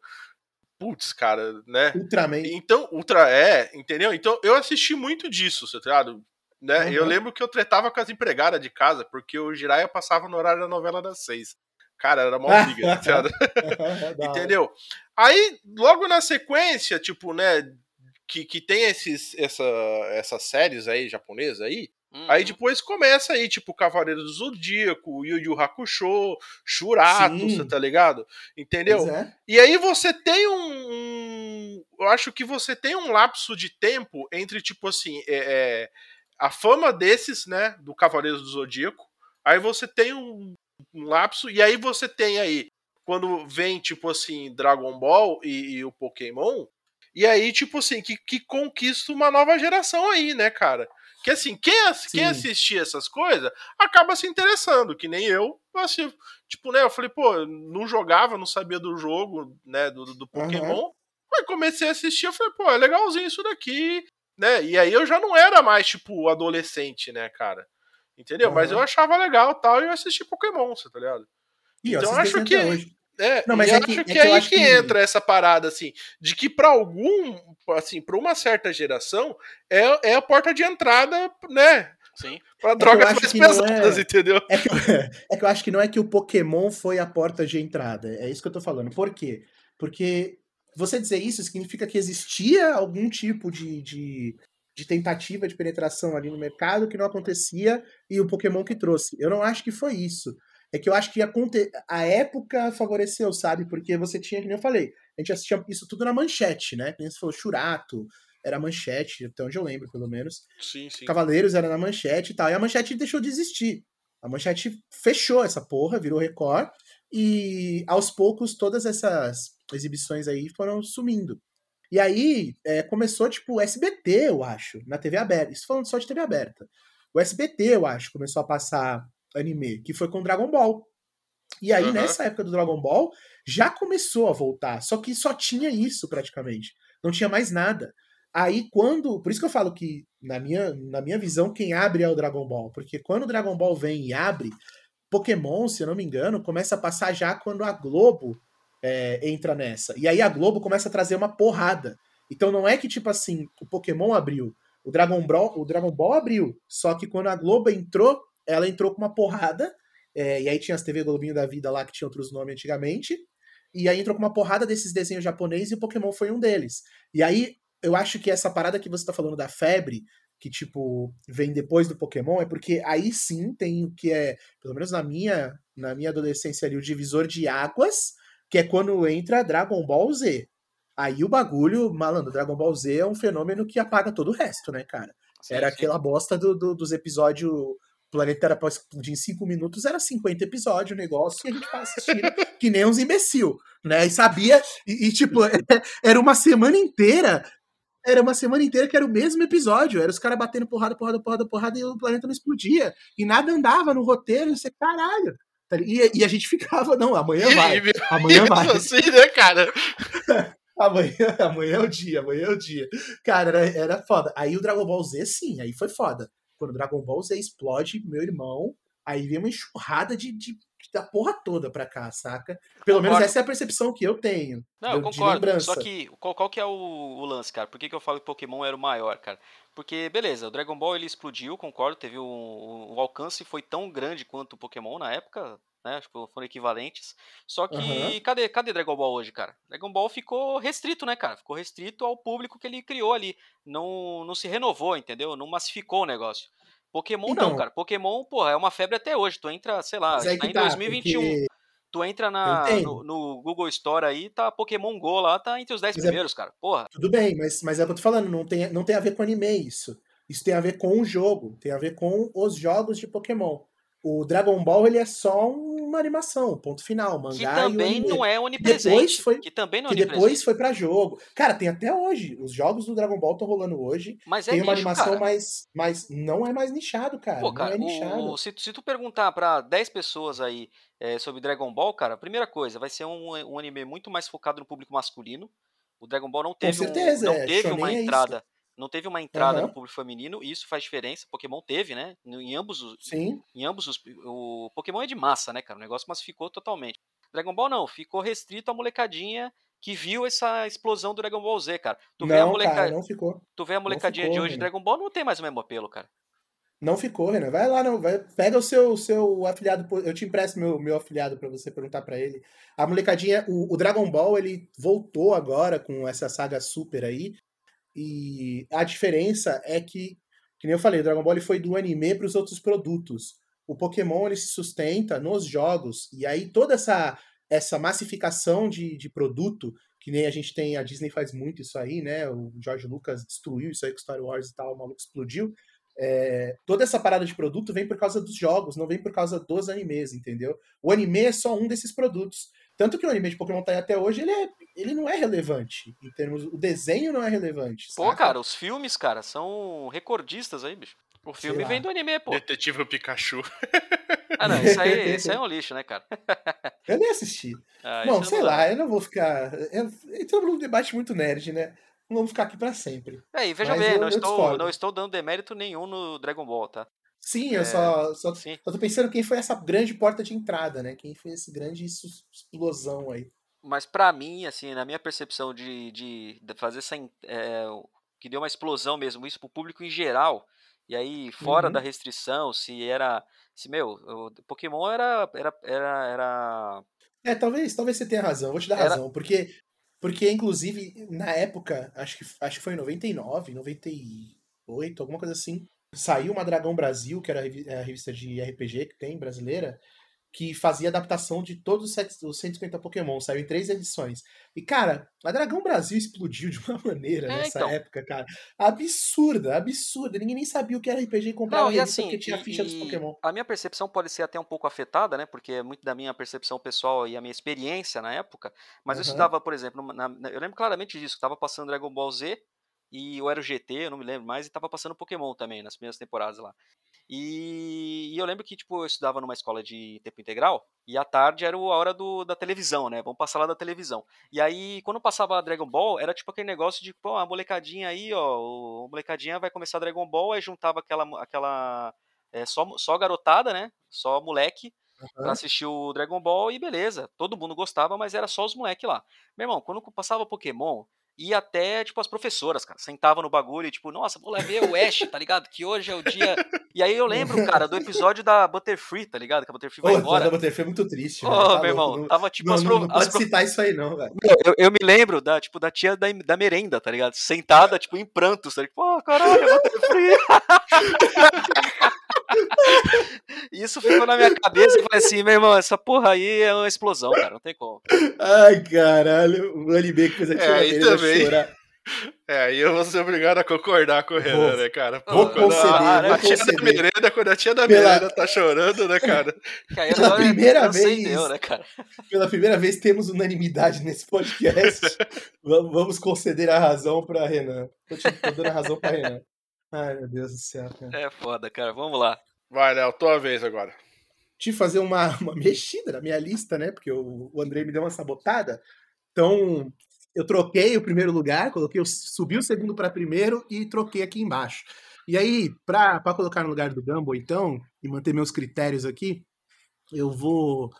Putz, cara, né? Ultraman. Então, Ultra é, entendeu? Então, eu assisti muito disso, você tá ligado? Né? Uhum. Eu lembro que eu tretava com as empregadas de casa, porque o Jiraiya passava no horário da novela das seis. Cara, era mó briga, tá entendeu? Aí, logo na sequência, tipo, né, que, que tem esses, essa, essas séries aí japonesas aí, aí Uhum. depois começa aí, tipo, Cavaleiro do Zodíaco, Yu Yu Hakusho, Shurato, Sim. você tá ligado? Entendeu? É. E aí você tem um, um- Eu acho que você tem um lapso de tempo entre, tipo assim, é, é, a fama desses, né? Do Cavaleiros do Zodíaco. Aí você tem um, um lapso, e aí você tem aí, quando vem, tipo assim, Dragon Ball e, e o Pokémon. E aí, tipo assim, que, que conquista uma nova geração aí, né, cara? Que assim, quem, quem Sim. assistia essas coisas acaba se interessando, que nem eu. Assim, tipo, né? Eu falei, pô, não jogava, não sabia do jogo, né? Do, do Pokémon. Aí comecei a assistir, eu falei, pô, é legalzinho isso daqui, né? E aí eu já não era mais, tipo, adolescente, né, cara? Entendeu? Mas Aham. eu achava legal tal, e eu assisti Pokémon, você tá ligado? Eu Então, assisto acho que- hoje. É, não, mas é acho que, que é aí que, que, entra essa parada, assim, de que para algum, assim, para uma certa geração, é, é a porta de entrada, né? Sim. Pra é drogas mais pesadas, é... entendeu? É que, eu, é que eu acho que não é que o Pokémon foi a porta de entrada. É isso que eu tô falando. Por quê? Porque você dizer isso significa que existia algum tipo de, de, de, tentativa de penetração ali no mercado que não acontecia e o Pokémon que trouxe. Eu não acho que foi isso. É que eu acho que a, a época favoreceu, sabe? Porque você tinha, nem eu falei, a gente assistia isso tudo na manchete, né? Como você falou, Churato, era manchete, até onde eu lembro, pelo menos. Sim, sim. Cavaleiros era na manchete e tal. E a manchete deixou de existir. A manchete fechou essa porra, virou Record. E aos poucos todas essas exibições aí foram sumindo. E aí é, começou, tipo, o SBT, eu acho, na TV aberta. Isso falando só de TV aberta. O SBT, eu acho, começou a passar anime, que foi com Dragon Ball. E aí, uhum. nessa época do Dragon Ball, já começou a voltar. Só que só tinha isso praticamente. Não tinha mais nada. Aí, quando. Por isso que eu falo que, na minha, na minha visão, quem abre é o Dragon Ball. Porque quando o Dragon Ball vem e abre, Pokémon, se eu não me engano, começa a passar já quando a Globo é, entra nessa. E aí a Globo começa a trazer uma porrada. Então não é que, tipo assim, o Pokémon abriu. O Dragon Ball, o Dragon Ball abriu. Só que quando a Globo entrou, ela entrou com uma porrada. É, e aí tinha as TV Globinho da vida lá que tinha outros nomes antigamente. E aí entrou com uma porrada desses desenhos japoneses e o Pokémon foi um deles. E aí eu acho que essa parada que você tá falando da febre, que tipo vem depois do Pokémon, é porque aí sim tem o que é, pelo menos na minha, na minha adolescência ali, o divisor de águas, que é quando entra Dragon Ball Z. Aí o bagulho, malandro, Dragon Ball Z é um fenômeno que apaga todo o resto, né, cara? Sim, Era sim. aquela bosta do, do, dos episódios planeta era pra explodir em 5 minutos, era 50 episódios o negócio, e a gente tava assistindo que nem uns imbecil, né? E sabia, e, e tipo, era uma semana inteira, era uma semana inteira que era o mesmo episódio, era os caras batendo porrada, porrada, porrada, porrada, e o planeta não explodia, e nada andava no roteiro, e você, caralho. Tá e, e, a gente ficava, não, amanhã vai. Amanhã vai. Assim, né, cara? amanhã, amanhã é o dia, amanhã é o dia. Cara, era, era foda. Aí o Dragon Ball Z, sim, aí foi foda. Quando o Dragon Ball Z explode, meu irmão, aí vem uma enxurrada de, de, da porra toda pra cá, saca? Pelo concordo. menos essa é a percepção que eu tenho. Não, eu concordo. Só que qual, qual que é o, o, lance, cara? Por que, que eu falo que Pokémon era o maior, cara? Porque, beleza, o Dragon Ball ele explodiu, concordo, teve um, um alcance foi tão grande quanto o Pokémon na época, né? Acho que foram equivalentes. Só que uhum. cadê, cadê Dragon Ball hoje, cara? Dragon Ball ficou restrito, né, cara? Ficou restrito ao público que ele criou ali. Não, não se renovou, entendeu? Não massificou o negócio. Pokémon então, não, cara. Pokémon, porra, é uma febre até hoje. Tu entra, sei lá, tá em tá, 2021. Porque... Tu entra na, no, no, Google Store aí, tá Pokémon Go lá, tá entre os 10 mas é primeiros, é... cara. Porra. Tudo bem, mas, mas é o que eu tô falando, não tem, não tem a ver com anime isso. Isso tem a ver com o jogo, tem a ver com os jogos de Pokémon. O Dragon Ball ele é só uma animação, ponto final, mangá que também não é onipresente. Depois foi, que também não é que depois foi para jogo. Cara, tem até hoje. Os jogos do Dragon Ball estão rolando hoje. Mas é tem nicho, uma animação cara. mais, mais não é mais nichado, cara. Pô, cara, não é nichado. O, se, se tu perguntar para 10 pessoas aí é, sobre Dragon Ball, cara, primeira coisa, vai ser um, um anime muito mais focado no público masculino. O Dragon Ball não teve, certeza, um, não é, teve uma é entrada não teve uma entrada uhum. no público feminino, e isso faz diferença. Pokémon teve, né? Em ambos os. Sim. Em ambos os. O Pokémon é de massa, né, cara? O negócio massificou totalmente. Dragon Ball não, ficou restrito à molecadinha que viu essa explosão do Dragon Ball Z, cara. Tu não, vê a moleca... cara, não ficou. Tu vê a molecadinha ficou, de hoje de Dragon Ball, não tem mais o mesmo apelo, cara. Não ficou, Renan. Vai lá, não. Vai, pega o seu, seu afiliado. Eu te empresto meu, meu afiliado para você perguntar para ele. A molecadinha, o, o, Dragon Ball, ele voltou agora com essa saga super aí. E a diferença é que, que nem eu falei, o Dragon Ball foi do anime para os outros produtos. O Pokémon ele se sustenta nos jogos. E aí toda essa, essa massificação de, de produto, que nem a gente tem, a Disney faz muito isso aí, né? O George Lucas destruiu isso aí com Star Wars e tal, o maluco explodiu. É, toda essa parada de produto vem por causa dos jogos, não vem por causa dos animes, entendeu? O anime é só um desses produtos. Tanto que o anime de Pokémon tá aí até hoje, ele, é, ele não é relevante. Em termos. O desenho não é relevante. Pô, saca? cara, os filmes, cara, são recordistas aí, bicho. O filme vem do anime, pô. Detetive Pikachu. Ah, não, isso aí, isso aí é um lixo, né, cara? Eu nem assisti. Ah, Bom, sei lá, eu não vou ficar. Entramos num debate muito nerd, né? Não vamos ficar aqui para sempre. É, e veja Mas bem, eu, não, eu estou, não estou dando demérito nenhum no Dragon Ball, tá? Sim, eu É, só, só, sim. só tô pensando quem foi essa grande porta de entrada, né? Quem foi esse grande explosão aí. Mas pra mim, assim, na minha percepção de, de, de fazer essa. é, que deu uma explosão mesmo, isso pro público em geral. E aí, fora Uhum. da restrição, se era. Se, meu, o Pokémon era. Era. Era. era É, talvez, talvez você tenha razão, vou te dar Era- razão, porque porque inclusive na época, acho que acho que foi em 99, 98, alguma coisa assim, saiu uma Dragão Brasil, que era a a revista de RPG que tem brasileira, que fazia adaptação de todos os set- os 150 Pokémon, saiu em três edições. E cara, a Dragão Brasil explodiu de uma maneira É, nessa então. época, cara, absurda, absurda. Ninguém nem sabia o que era RPG e comprava Não, e assim, porque tinha a ficha dos Pokémon. a minha percepção pode ser até um pouco afetada, né? Porque é muito da minha percepção pessoal e a minha experiência na época. Mas eu Aham. estudava, por exemplo, na- eu lembro claramente disso, que tava passando Dragon Ball Z e ou era o GT, eu não me lembro mais, e tava passando Pokémon também nas primeiras temporadas lá. E, e eu lembro que, tipo, eu estudava numa escola de tempo integral, e à tarde era a hora do, da televisão, né? Vamos passar lá da televisão. E aí, quando passava Dragon Ball, era tipo aquele negócio de, pô, a molecadinha aí, ó, a molecadinha vai começar Dragon Ball, aí juntava aquela, aquela é, só, só garotada, né? Só moleque pra Aham. assistir o Dragon Ball e beleza. Todo mundo gostava, mas era só os moleques lá. Meu irmão, quando passava Pokémon, ia até, tipo, as professoras, cara. Sentava no bagulho e, tipo, nossa, vou lá ver o Ash, tá ligado? Que hoje é o dia. E aí eu lembro, cara, do episódio da Butterfree, tá ligado? Que a Butterfree vai Ô, embora. da Butterfree é muito triste, Ô, velho. Tá meu louco, irmão, não- tava tipo Não, as, não, pro- não as pode pro- citar isso aí, não, velho. eu, eu me lembro da, tipo, da tia da, da merenda, tá ligado? Sentada, tipo, em prantos, tá ligado? Pô, caralho, Butterfree. Isso ficou na minha cabeça e eu falei assim, meu irmão, essa porra aí é uma explosão, cara, não tem como. Ai, caralho. O anime que fez a É, Tereza também. chorar. É, aí eu vou ser obrigado a concordar com o Renan, Vou- né, cara? vou quando conceder, a, vou a tia da conceder. merenda, quando a tia da Pela- merenda tá chorando, né, cara? Pela primeira vez. né, cara? Pela primeira vez temos unanimidade nesse podcast. vamos, vamos conceder a razão pra Renan. Tô, te, tô dando a razão pra Renan. Ai, meu Deus do céu, cara. É foda, cara, vamos lá. Vai, Léo, tua vez agora. Tive que fazer uma, uma mexida na minha lista, né? Porque o, o Andrei me deu uma sabotada. Então, eu troquei o primeiro lugar, coloquei, subi o segundo para primeiro e troquei aqui embaixo. E aí, para colocar no lugar do Gumball, então, e manter meus critérios aqui, eu vou,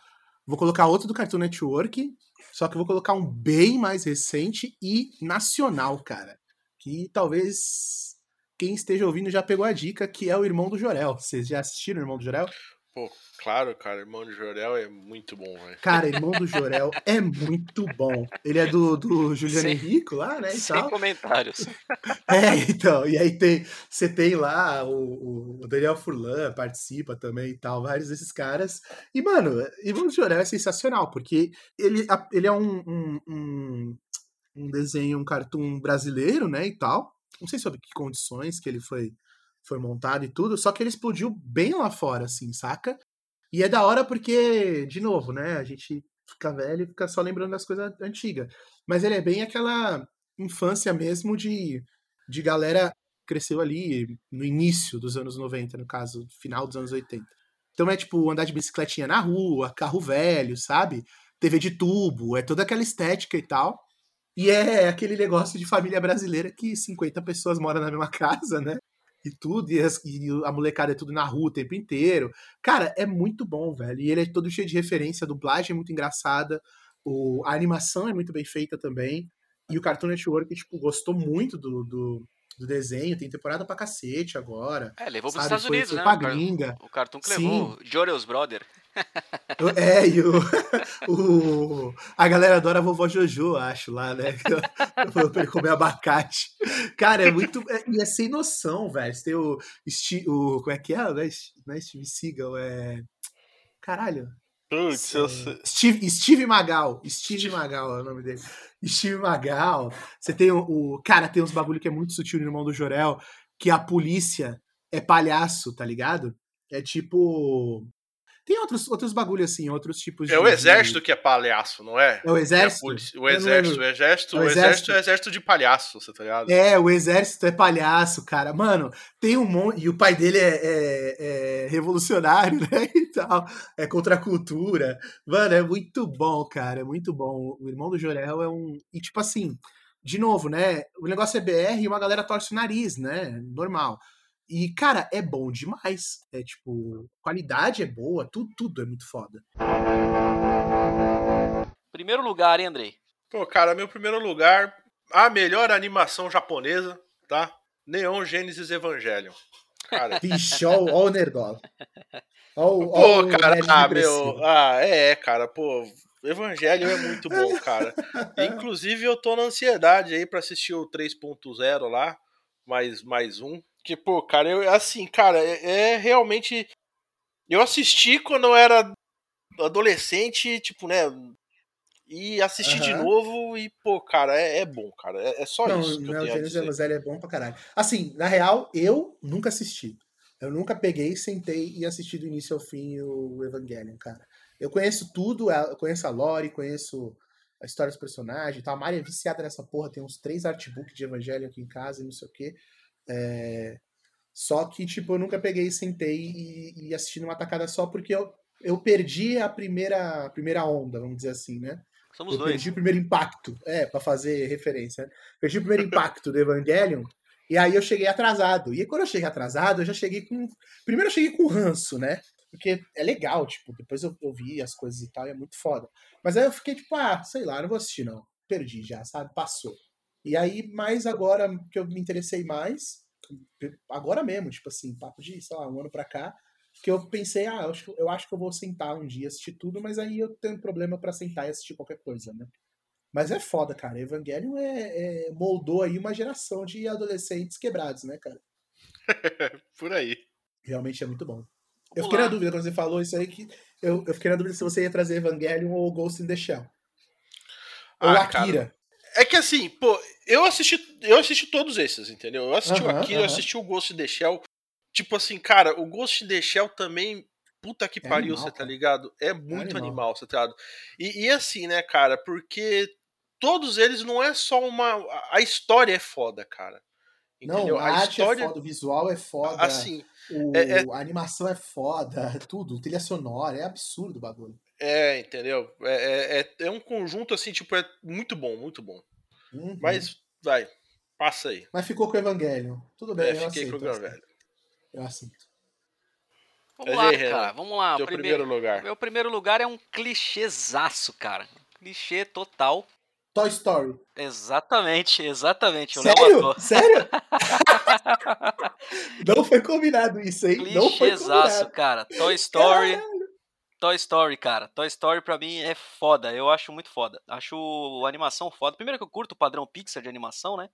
vou colocar outro do Cartoon Network, só que eu vou colocar um bem mais recente e nacional, cara. Que talvez quem esteja ouvindo já pegou a dica, que é o Irmão do Jorel. Vocês já assistiram o Irmão do Jorel? Pô, claro, cara, Irmão de Jorel é muito bom, velho. Cara, Irmão do Jorel é muito bom. Ele é do, do Juliano Sem- Henrico lá, né? E Sem tal. comentários. É, então. E aí tem, você tem lá o, o Daniel Furlan participa também e tal, vários desses caras. E, mano, Irmão do Jorel é sensacional, porque ele, ele é um, um, um, um desenho, um cartoon brasileiro, né? E tal. Não sei sobre que condições que ele foi, foi montado e tudo, só que ele explodiu bem lá fora, assim, saca? E é da hora porque, de novo, né? A gente fica velho e fica só lembrando das coisas antigas. Mas ele é bem aquela infância mesmo de, de galera cresceu ali no início dos anos 90, no caso, final dos anos 80. Então é tipo andar de bicicletinha na rua, carro velho, sabe? TV de tubo, é toda aquela estética e tal. E é aquele negócio de família brasileira que 50 pessoas moram na mesma casa, né? E tudo, e, as- e a molecada é tudo na rua o tempo inteiro. Cara, é muito bom, velho. E ele é todo cheio de referência, a dublagem é muito engraçada, o, a animação é muito bem feita também. E o Cartoon Network, tipo, gostou muito do, do, do desenho, tem temporada pra cacete agora. É, levou pros sabe? Estados Foi, Unidos, foi né? pra gringa. O cartoon que Sim. levou, Joreus Brother. É, e o, o- a galera adora a vovó Jojo, acho, lá, né? Falando pra ele comer abacate. Cara, é muito. É, e é sem noção, velho. Você tem o, o. Como é que é? Não é, não é Steve Seagal, é. Caralho. Putz, eu sei. Steve, Steve Magal. Steve Magal é o nome dele. Steve Magal. Você tem o, o- Cara, tem uns bagulho que é muito sutil no irmão do Jorel, que a polícia é palhaço, tá ligado? É tipo. Tem outros, outros bagulho assim, outros tipos de. É o exército de- que é palhaço, não é? É o É exército? Eu o exército, o exército, É o o exército exército. é o exército de palhaço, você tá ligado? É, o exército é palhaço, cara. Mano, tem um monte. E o pai dele é, é- é revolucionário, né? E tal. É contra a cultura. Mano, é muito bom, cara. É muito bom. O irmão do Jorel é um. E tipo assim, de novo, né? O negócio é BR e uma galera torce o nariz, né? Normal. E, cara, é bom demais. É tipo, qualidade é boa, tudo, tudo é muito foda. Primeiro lugar, hein, Andrei? Pô, cara, meu primeiro lugar, a melhor animação japonesa, tá? Neon Genesis Evangelion. Cara. Vixe, ó, ó o Nerdola. Ó, pô, ó cara, ah, meu. Ah, é, cara, pô. Evangelho é muito bom, cara. Inclusive, eu tô na ansiedade aí pra assistir o 3.0 lá, mais, mais um. Que, pô, cara, eu, assim, cara, é, é realmente. Eu assisti quando eu era adolescente, tipo, né? E assisti uhum. de novo e, pô, cara, é, é bom, cara. É, é só não, isso. Que não, eu tenho o Gênesis é bom pra caralho. Assim, na real, eu nunca assisti. Eu nunca peguei, sentei e assisti do início ao fim o Evangelion, cara. Eu conheço tudo, eu conheço a lore, conheço a história dos personagens tá? A Mari é viciada nessa porra, tem uns três artbooks de Evangelho aqui em casa e não sei o quê. É... Só que, tipo, eu nunca peguei, sentei e, e assisti numa tacada só porque eu, eu perdi a primeira, a primeira onda, vamos dizer assim, né? Somos eu dois. Perdi o primeiro impacto, é, para fazer referência. Né? Perdi o primeiro impacto do Evangelion e aí eu cheguei atrasado. E quando eu cheguei atrasado, eu já cheguei com. Primeiro eu cheguei com ranço, né? Porque é legal, tipo, depois eu, eu vi as coisas e tal, e é muito foda. Mas aí eu fiquei tipo, ah, sei lá, não vou assistir não. Perdi já, sabe? Passou. E aí, mais agora que eu me interessei mais, agora mesmo, tipo assim, papo de, sei lá, um ano pra cá, que eu pensei, ah, eu acho, eu acho que eu vou sentar um dia assistir tudo, mas aí eu tenho problema para sentar e assistir qualquer coisa, né? Mas é foda, cara. Evangelion é, é, moldou aí uma geração de adolescentes quebrados, né, cara? Por aí. Realmente é muito bom. Eu fiquei na dúvida quando você falou isso aí, que eu, eu fiquei na dúvida se você ia trazer Evangelion ou Ghost in the Shell. Ou ah, Akira. Cara. É que assim, pô, eu assisti, eu assisti todos esses, entendeu? Eu assisti uh -huh, o Akira, uh -huh. eu assisti o Ghost in the Shell. Tipo assim, cara, o Ghost in the Shell também. Puta que é pariu, animal, você tá ligado? É muito é animal. animal, você tá ligado? E, e assim, né, cara, porque todos eles não é só uma. A história é foda, cara. Entendeu? Não, a, a é história... é foda, o visual é foda. Assim, o, é, é... A animação é foda, tudo, trilha sonora, é absurdo o bagulho. É, entendeu? É, é, é, é um conjunto assim, tipo, é muito bom, muito bom. Uhum. Mas, vai, passa aí. Mas ficou com o Evangelho. Tudo bem, é, eu fiquei aceito, com o Evangelho. Eu aceito. Vamos lá, aí, cara, vamos lá. Teu primeiro, primeiro lugar. Meu primeiro lugar é um clichêzaço, cara. Clichê total. Toy Story. Exatamente, exatamente. Sério? Sério? não foi combinado isso, hein? Não foi combinado. cara. Toy Story. Caralho. Toy Story, cara. Toy Story pra mim é foda. Eu acho muito foda. Acho a animação foda. Primeiro que eu curto o padrão Pixar de animação, né?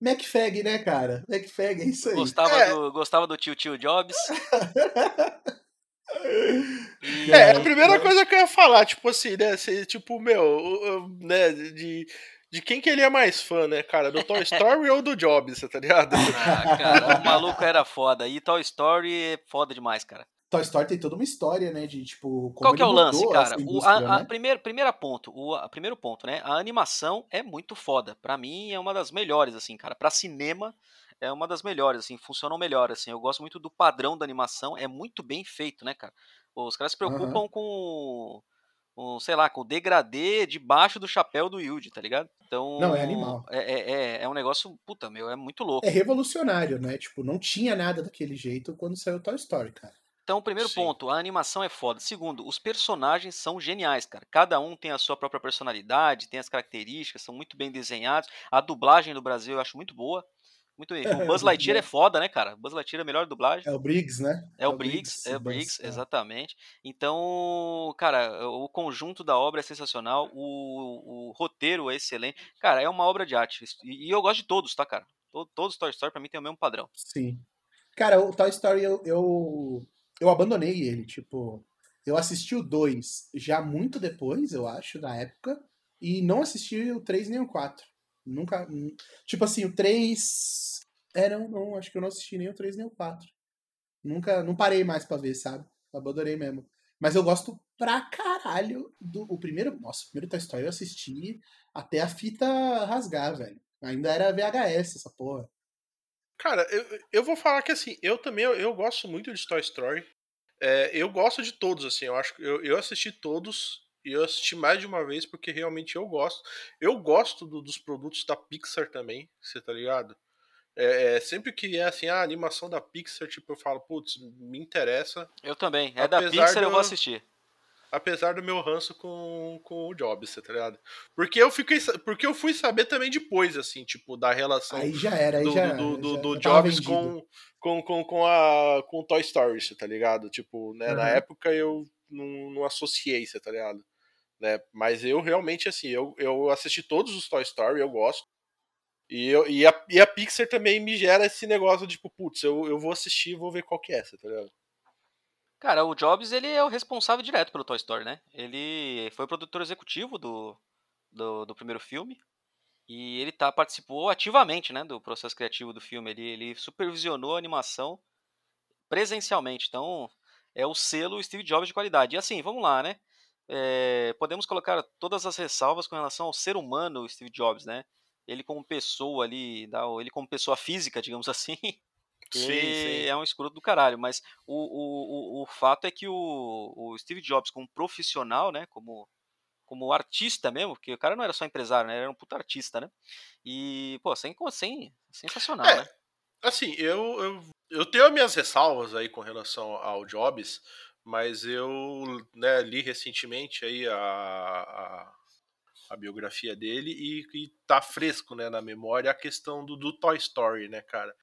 McFag, né, cara? McFag, é isso aí. Gostava, é. Do, gostava do tio Tio Jobs. E é, a primeira coisa que eu ia falar, tipo assim, né? tipo, meu, né, de, de quem que ele é mais fã, né, cara? Do Toy Story ou do Jobs, tá ligado? Ah, cara, o maluco era foda. E Toy Story é foda demais, cara. Toy Story tem toda uma história, né? De tipo. Qual que é o lance, cara? O, a, né? a primeiro, primeira ponto, o a, primeiro ponto, né? A animação é muito foda. Para mim é uma das melhores, assim, cara. Para cinema é uma das melhores, assim, funcionam melhor, assim. Eu gosto muito do padrão da animação, é muito bem feito, né, cara? Os caras se preocupam uhum. com, com, sei lá, com o degradê debaixo do chapéu do Yuji, tá ligado? Então. Não, é animal. É, é, é, é um negócio, puta, meu, é muito louco. É revolucionário, né? Tipo, não tinha nada daquele jeito quando saiu Toy Story, cara. Então, primeiro Sim. ponto, a animação é foda. Segundo, os personagens são geniais, cara. Cada um tem a sua própria personalidade, tem as características, são muito bem desenhados. A dublagem do Brasil eu acho muito boa. Muito bem. O Buzz Lightyear é foda, né, cara? Buzz Lightyear é a melhor dublagem. É o Briggs, né? É, é o Briggs, é o Briggs, é. exatamente. Então, cara, o conjunto da obra é sensacional, o, o roteiro é excelente. Cara, é uma obra de arte. E, eu gosto de todos, tá, cara? Todos os Toy Story pra mim tem o mesmo padrão. Sim. Cara, o Toy Story eu, eu, eu abandonei ele, tipo... Eu assisti o 2 já muito depois, eu acho, da época, e não assisti o 3 nem o 4. Nunca. Tipo assim, o 3. É, não, não, acho que eu não assisti nem o 3 nem o 4. Nunca. Não parei mais pra ver, sabe? Abandonei mesmo. Mas eu gosto pra caralho do. O primeiro. Nossa, o primeiro Toy Story eu assisti até a fita rasgar, velho. Ainda era VHS essa porra. Cara, eu, eu vou falar que assim, eu também eu, eu gosto muito de Toy Story. É, eu gosto de todos, assim, eu acho que eu, eu assisti todos. E eu assisti mais de uma vez porque realmente eu gosto. Eu gosto do, dos produtos da Pixar também, você tá ligado? É, é, sempre que é assim, a animação da Pixar, tipo, eu falo, putz, me interessa. Eu também. É da Pixar, eu vou assistir. Apesar do meu ranço com, com o Jobs, tá ligado? Porque eu fiquei. Porque eu fui saber também depois, assim, tipo, da relação aí já era, aí do, já, do, do, já, do Jobs com, com, com, com, a, com Toy Story, tá ligado? Tipo, né, Uhum. na época eu não, não associei, tá ligado? Né? Mas eu realmente, assim, eu, eu assisti todos os Toy Story, eu gosto. E, eu, e, a, e a Pixar também me gera esse negócio de, tipo, putz, eu, eu vou assistir e vou ver qual que é, tá ligado? Cara, o Jobs, ele é o responsável direto pelo Toy Story, né? Ele foi o produtor executivo do, do, do primeiro filme. E ele tá, participou ativamente, né, do processo criativo do filme. Ele, ele supervisionou a animação presencialmente. Então, é o selo Steve Jobs de qualidade. E assim, vamos lá, né? É, podemos colocar todas as ressalvas com relação ao ser humano Steve Jobs, né? Ele como pessoa ali, ele como pessoa física, digamos assim, Sim, ele sim. é um escroto do caralho. Mas o, o, o, o fato é que o, o Steve Jobs, como profissional, né? Como, como artista mesmo, porque o cara não era só empresário, né? Ele era um puta artista, né? E, pô, sem, sem, sensacional, É, né? Assim, eu, eu, eu tenho as minhas ressalvas aí com relação ao Jobs, mas eu né, li recentemente aí a, a, a biografia dele e, e tá fresco né, na memória a questão do, do Toy Story, né, cara?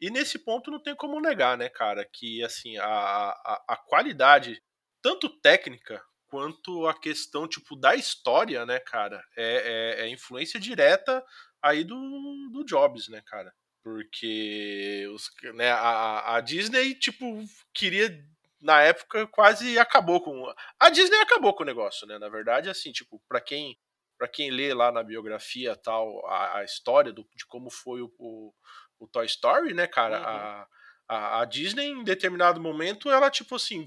E nesse ponto não tem como negar, né, cara, que assim, a, a, a qualidade, tanto técnica quanto a questão, tipo, da história, né, cara, é, é, é influência direta aí do, do Jobs, né, cara? Porque os, né, a, a Disney, tipo, queria, na época, quase acabou com. A Disney acabou com o negócio, né? Na verdade, assim, tipo, pra quem, pra quem lê lá na biografia tal, a, a história do, de como foi o, o, o Toy Story, né, cara? Uhum. A, a, a Disney, em determinado momento, ela, tipo assim,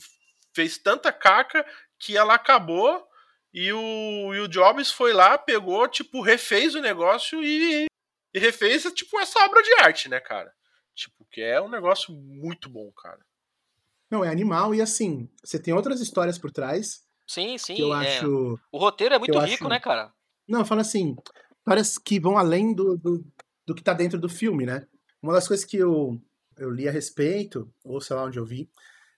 fez tanta caca que ela acabou. E o, e o Jobs foi lá, pegou, tipo, refez o negócio e, e refez, tipo, essa obra de arte, né, cara? Tipo, que é um negócio muito bom, cara. Não, é animal e assim, você tem outras histórias por trás Sim, sim. que eu é. acho. O roteiro é muito rico, acho- né, cara? Não, fala assim, histórias que vão além do, do, do que tá dentro do filme, né? Uma das coisas que eu, eu li a respeito, ou sei lá onde eu vi,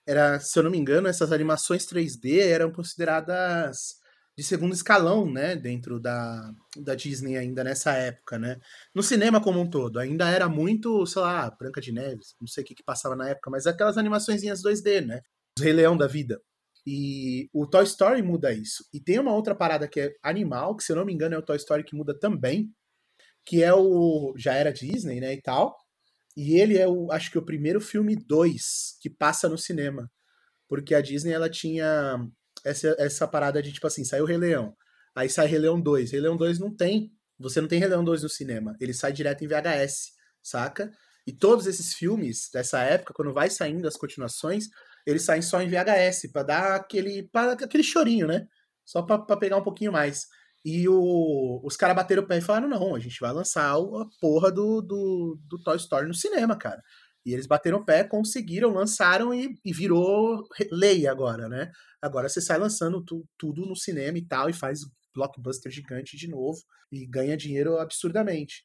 era, se eu não me engano, essas animações 3D eram consideradas de segundo escalão, né? Dentro da, da Disney ainda nessa época, né? No cinema como um todo, ainda era muito, sei lá, Branca de Neve, não sei o que que passava na época, mas aquelas animaçõezinhas 2D, né? Rei Leão da vida. E o Toy Story muda isso. E tem uma outra parada que é animal, que se eu não me engano é o Toy Story que muda também, que é o. Já era Disney, né? E tal. E ele é o, acho que o primeiro filme 2 que passa no cinema. Porque a Disney ela tinha essa, essa parada de tipo assim, saiu Rei Leão. Aí sai Rei Leão 2. Rei Leão 2 não tem. Você não tem Rei Leão 2 no cinema. Ele sai direto em VHS, saca? E todos esses filmes dessa época, quando vai saindo as continuações, eles saem só em VHS, pra dar aquele, pra, aquele chorinho, né? Só pra pegar um pouquinho mais. E o, os caras bateram o pé e falaram: não, a gente vai lançar a porra do, do, do Toy Story no cinema, cara. E eles bateram o pé, conseguiram, lançaram e, e virou lei agora, né? Agora você sai lançando tu- tudo no cinema e tal, e faz blockbuster gigante de novo, e ganha dinheiro absurdamente.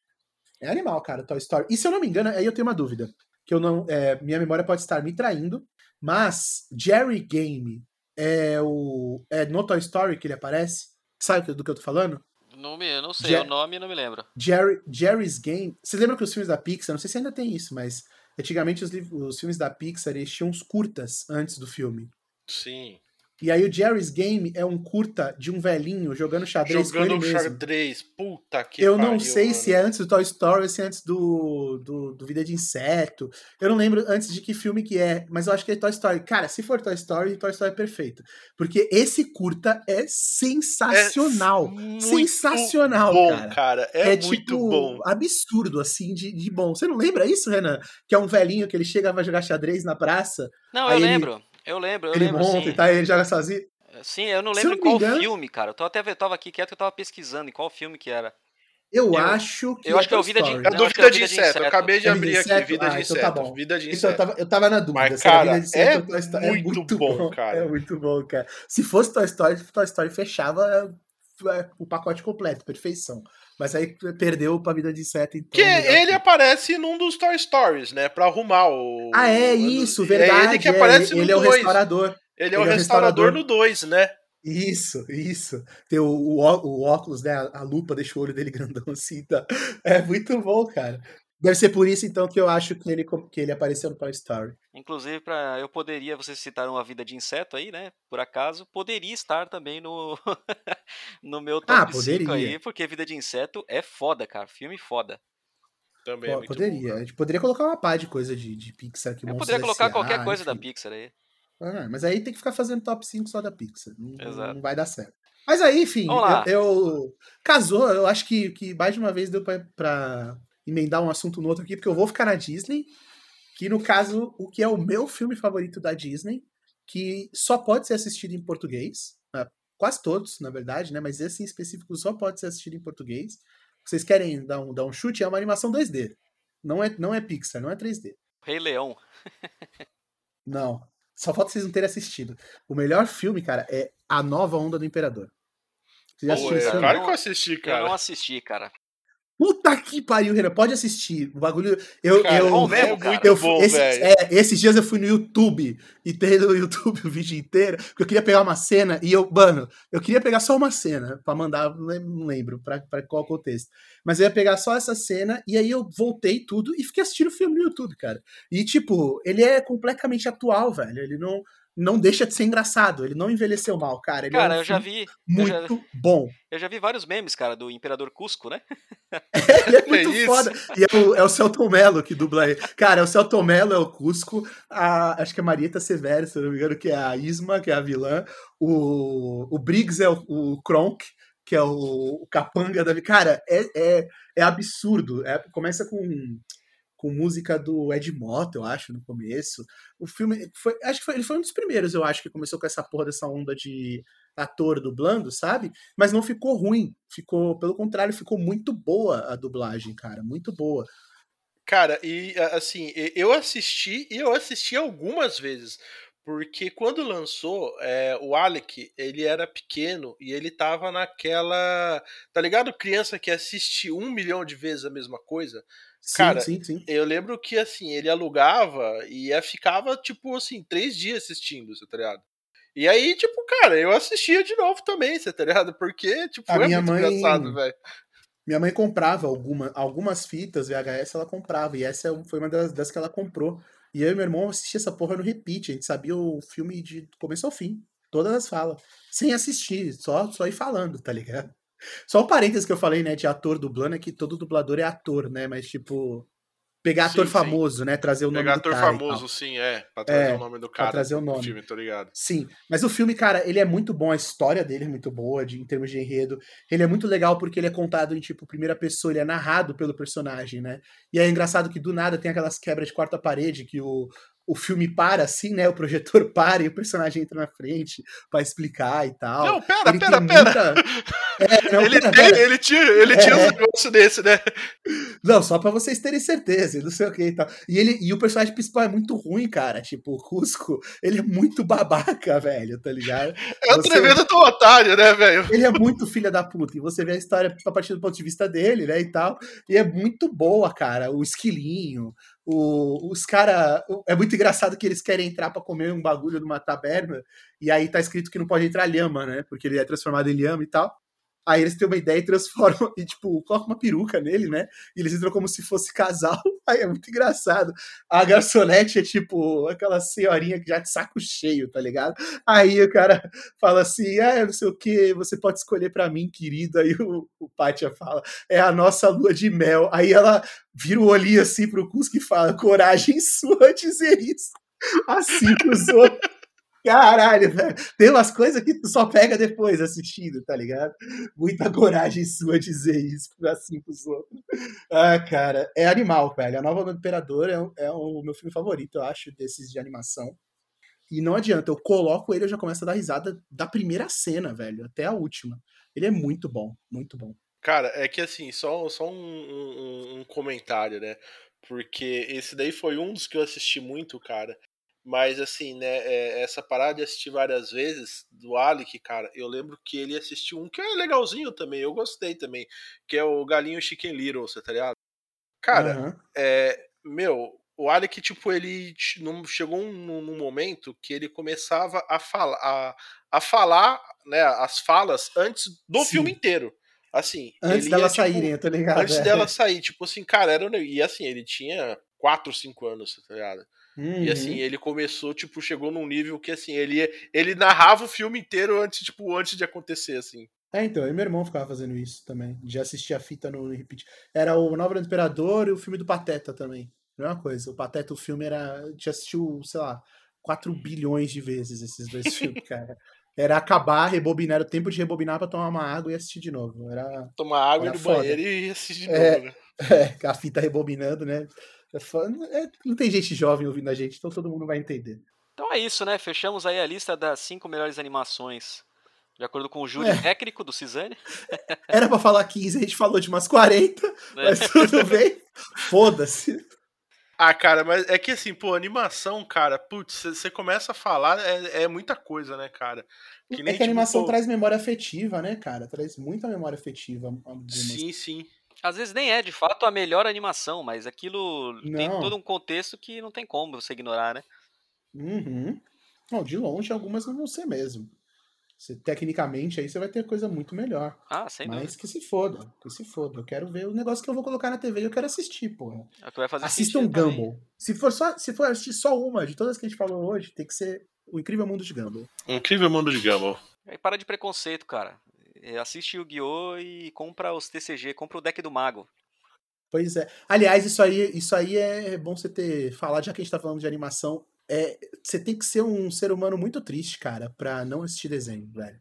É animal, cara, Toy Story. E se eu não me engano, aí eu tenho uma dúvida. Que eu não. é, minha memória pode estar me traindo, mas Jerry Game é o. É no Toy Story que ele aparece? Sabe do que eu tô falando? Não, me, eu não sei, Je- o nome eu não me lembro. Jerry, Jerry's Game. Vocês lembram que os filmes da Pixar, não sei se ainda tem isso, mas antigamente os, os filmes da Pixar eles tinham uns curtas antes do filme. Sim. E aí o Jerry's Game é um curta de um velhinho jogando xadrez com Jogando ele mesmo. xadrez. Puta que eu não pariu, sei mano. se é antes do Toy Story ou se é antes do, do, do Vida de Inseto. Eu não lembro antes de que filme que é, mas eu acho que é Toy Story. Cara, se for Toy Story, Toy Story é perfeito. Porque esse curta é sensacional. muito sensacional, bom, cara. cara. É, muito tipo bom. absurdo, assim, de, de bom. Você não lembra isso, Renan? Que é um velhinho que ele chega vai jogar xadrez na praça, Não, eu ele- lembro. Eu lembro, eu ele lembro, monta sim. e e ele joga sozinho. Sim, eu não lembro não qual engano- filme, cara. Eu tava até eu tava aqui quieto, eu tava pesquisando em qual filme que era. Eu, Eu- acho que eu acho que é o Toy Vida de- Story. É do que é Vida de Inseto. Eu Inseto. acabei de É abrir Vida de aqui. Inseto? Vida de Ah, então Inseto. tá bom. Vida de Então, Inseto. eu tava, eu tava na dúvida. Mas, cara, Vida de Inseto é Toy Story. muito bom, cara. É muito bom, cara. Se fosse Toy Story, Toy Story fechava é, o pacote completo, perfeição. Mas aí perdeu pra vida de inseto, então. Que ele aparece num dos Toy Stories, né? Pra arrumar o. Ah, é isso, verdade. É ele que aparece é, no Ele dois. é o restaurador. Ele é o, ele restaurador, restaurador no 2, né? Isso, isso. Tem o, o, o óculos, né? A, a, lupa deixa o olho dele grandão assim. Tá? É muito bom, cara. Deve ser por isso, então, que eu acho que ele, que ele apareceu no Toy Story. Inclusive, para eu poderia, vocês citaram a vida de inseto aí, né? Por acaso, poderia estar também no, no meu top ah, 5 aí, porque Vida de Inseto é foda, cara. Filme foda. Também Pô, é poderia. Bom, a gente poderia colocar uma pá de coisa de, de Pixar que Eu poderia colocar S.A., qualquer coisa enfim. da Pixar aí. Ah, mas aí tem que ficar fazendo top 5 só da Pixar. Não, não vai dar certo. Mas aí, enfim, eu, eu, Casou, eu acho que, que mais de uma vez deu pra, pra emendar um assunto no outro aqui, porque eu vou ficar na Disney, que no caso, o que é o meu filme favorito da Disney, que só pode ser assistido em português, né? quase todos, na verdade, né? Mas esse em específico só pode ser assistido em português. Vocês querem dar um, dar um chute? É uma animação 2D. Não é, não é Pixar, não é 3D. Rei Leão. não. Só falta vocês não terem assistido. O melhor filme, cara, é A Nova Onda do Imperador. Você já assistiu é, Claro que eu assisti, cara. Eu não assisti, cara. Puta que pariu, Renan. Pode assistir. O bagulho. Eu, cara, eu, mesmo, cara. eu, bom, esse, é, esses dias eu fui no YouTube e tem no YouTube o vídeo inteiro, porque eu queria pegar uma cena e eu, mano, eu queria pegar só uma cena pra mandar, não lembro pra, pra qual contexto. Mas eu ia pegar só essa cena e aí eu voltei tudo e fiquei assistindo o filme no YouTube, cara. E, tipo, ele é completamente atual, velho. Ele não não deixa de ser engraçado. Ele não envelheceu mal, cara. Ele cara, é um eu já vi. Muito eu já, bom. Eu já vi vários memes, cara, do Imperador Cusco, né? ele é muito é foda. E é o, é o Celton Mello que dubla ele. Cara, é o Celton Mello, é o Cusco. A, acho que é a Marieta Severo, se eu não me engano, que é a Isma, que é a vilã. O, o Briggs é o, o Kronk que é o, o capanga da. Cara, é, é, é absurdo. É, começa com com música do Ed Mota, eu acho, no começo. O filme foi, acho que foi, ele foi um dos primeiros, eu acho, que começou com essa porra dessa onda de ator dublando, sabe? Mas não ficou ruim, ficou, pelo contrário, ficou muito boa a dublagem, cara, muito boa. Cara, e assim, eu assisti e eu assisti algumas vezes. Porque quando lançou, é, o Alec, ele era pequeno e ele tava naquela. Tá ligado? Criança que assiste um milhão de vezes a mesma coisa. Sim, Cara, sim, sim. eu lembro que assim, ele alugava e ficava, tipo assim, três dias assistindo, você tá ligado? E aí, tipo, cara, eu assistia de novo também, você tá ligado? Porque, tipo, a é minha muito mãe... engraçado, velho. Minha mãe comprava alguma, algumas fitas VHS, ela comprava, e essa foi uma das, das que ela comprou. E eu e meu irmão assistia essa porra no repeat, a gente sabia o filme de começo ao fim, todas as falas, sem assistir, só, só ir falando, tá ligado? Só o parênteses que eu falei, né, de ator dublando, é que todo dublador é ator, né? Mas, tipo, pegar sim, ator sim. famoso, né? Trazer o nome pegar do cara. Pegar ator famoso, sim, é. Pra trazer é, o nome do cara. Pra trazer o nome. filme, tô ligado. Sim. Mas o filme, cara, ele é muito bom, a história dele é muito boa, de, em termos de enredo. Ele é muito legal porque ele é contado em, tipo, primeira pessoa, ele é narrado pelo personagem, né? E é engraçado que do nada tem aquelas quebras de quarta parede que o, o filme para assim, né? O projetor para e o personagem entra na frente para explicar e tal. Não, pera, ele pera, pera. Muita... É, não, ele, tem, ele tinha, ele tinha é. um negócio desse, né? Não, só para vocês terem certeza, não sei o que e tal. E, ele, e o personagem principal é muito ruim, cara. Tipo, o Cusco, ele é muito babaca, velho, tá ligado? É o tremendo do otário, né, velho? Ele é muito filha da puta. E você vê a história a partir do ponto de vista dele, né, e tal. E é muito boa, cara. O esquilinho, o, os caras. É muito engraçado que eles querem entrar para comer um bagulho numa taberna, e aí tá escrito que não pode entrar lhama, né? Porque ele é transformado em lhama e tal. Aí eles têm uma ideia e transformam, e tipo, colocam uma peruca nele, né? E eles entram como se fosse casal. Aí é muito engraçado. A garçonete é tipo aquela senhorinha que já de saco cheio, tá ligado? Aí o cara fala assim: ah, não sei o que, você pode escolher para mim, querido. Aí o, o Pátia fala: é a nossa lua de mel. Aí ela vira o olhinho assim pro Cusco e fala: coragem sua dizer isso. Assim pros outros. Caralho, velho. Tem umas coisas que tu só pega depois assistindo, tá ligado? Muita coragem sua dizer isso assim pros outros. Ah, cara, é animal, velho. A Nova do Imperador é, é o meu filme favorito, eu acho, desses de animação. E não adianta, eu coloco ele e já começo a dar risada da primeira cena, velho, até a última. Ele é muito bom, muito bom. Cara, é que assim, só, só um, um, um comentário, né? Porque esse daí foi um dos que eu assisti muito, cara. Mas assim, né, é, essa parada de assistir várias vezes do Alec, cara, eu lembro que ele assistiu um que é legalzinho também, eu gostei também, que é o Galinho Chicken Little, você tá ligado? Cara, uhum. é, meu, o Alec, tipo, ele chegou num, num, momento que ele começava a falar, a, a falar, né, as falas antes do Sim. filme inteiro. Assim, antes delas tipo, saírem, eu tô ligado. Antes é. dela sair, tipo assim, cara, era, e assim, ele tinha 4, 5 anos, tá ligado? Uhum. E assim, ele começou, tipo, chegou num nível que assim, ele, ele narrava o filme inteiro antes, tipo, antes de acontecer, assim. É, então, e meu irmão ficava fazendo isso também, de assistir a fita no repeat. Era o Nova do Imperador e o filme do Pateta também. Mesma coisa, o Pateta, o filme era. Já assistiu, sei lá, 4 bilhões de vezes esses dois filmes, cara. Era acabar, rebobinar, o tempo de rebobinar pra tomar uma água e assistir de novo. Era, tomar água era no foda. banheiro e assistir de é, novo, né? É, a fita rebobinando, né? É, é, não tem gente jovem ouvindo a gente, então todo mundo vai entender. Então é isso, né? Fechamos aí a lista das cinco melhores animações. De acordo com o júri é. técnico do Cisane. Era pra falar 15, a gente falou de umas 40, é. mas tudo bem. Foda-se. Ah, cara, mas é que assim, pô, animação, cara, putz, você começa a falar, é, é, muita coisa, né, cara? Que nem, é que a tipo, animação pô... traz memória afetiva, né, cara? Traz muita memória afetiva. Sim, sim. Às vezes nem é de fato a melhor animação, mas aquilo não. tem todo um contexto que não tem como você ignorar, né? Uhum. Não, de longe algumas não vão ser mesmo. Você, tecnicamente aí você vai ter coisa muito melhor. Ah, sem Mas que se foda, que se foda. Eu quero ver o negócio que eu vou colocar na TV e eu quero assistir, porra. É vai fazer Assistam Gumball. Se for, só, se for assistir só uma de todas que a gente falou hoje, tem que ser O Incrível Mundo de Gumball. O Incrível Mundo de Gumball. Aí para de preconceito, cara. É, assiste o Guiô e compra os TCG, compra o deck do Mago. Pois é. Aliás, isso aí, isso aí é bom você ter falado, já que a gente tá falando de animação. É, você tem que ser um ser humano muito triste, cara, pra não assistir desenho, velho.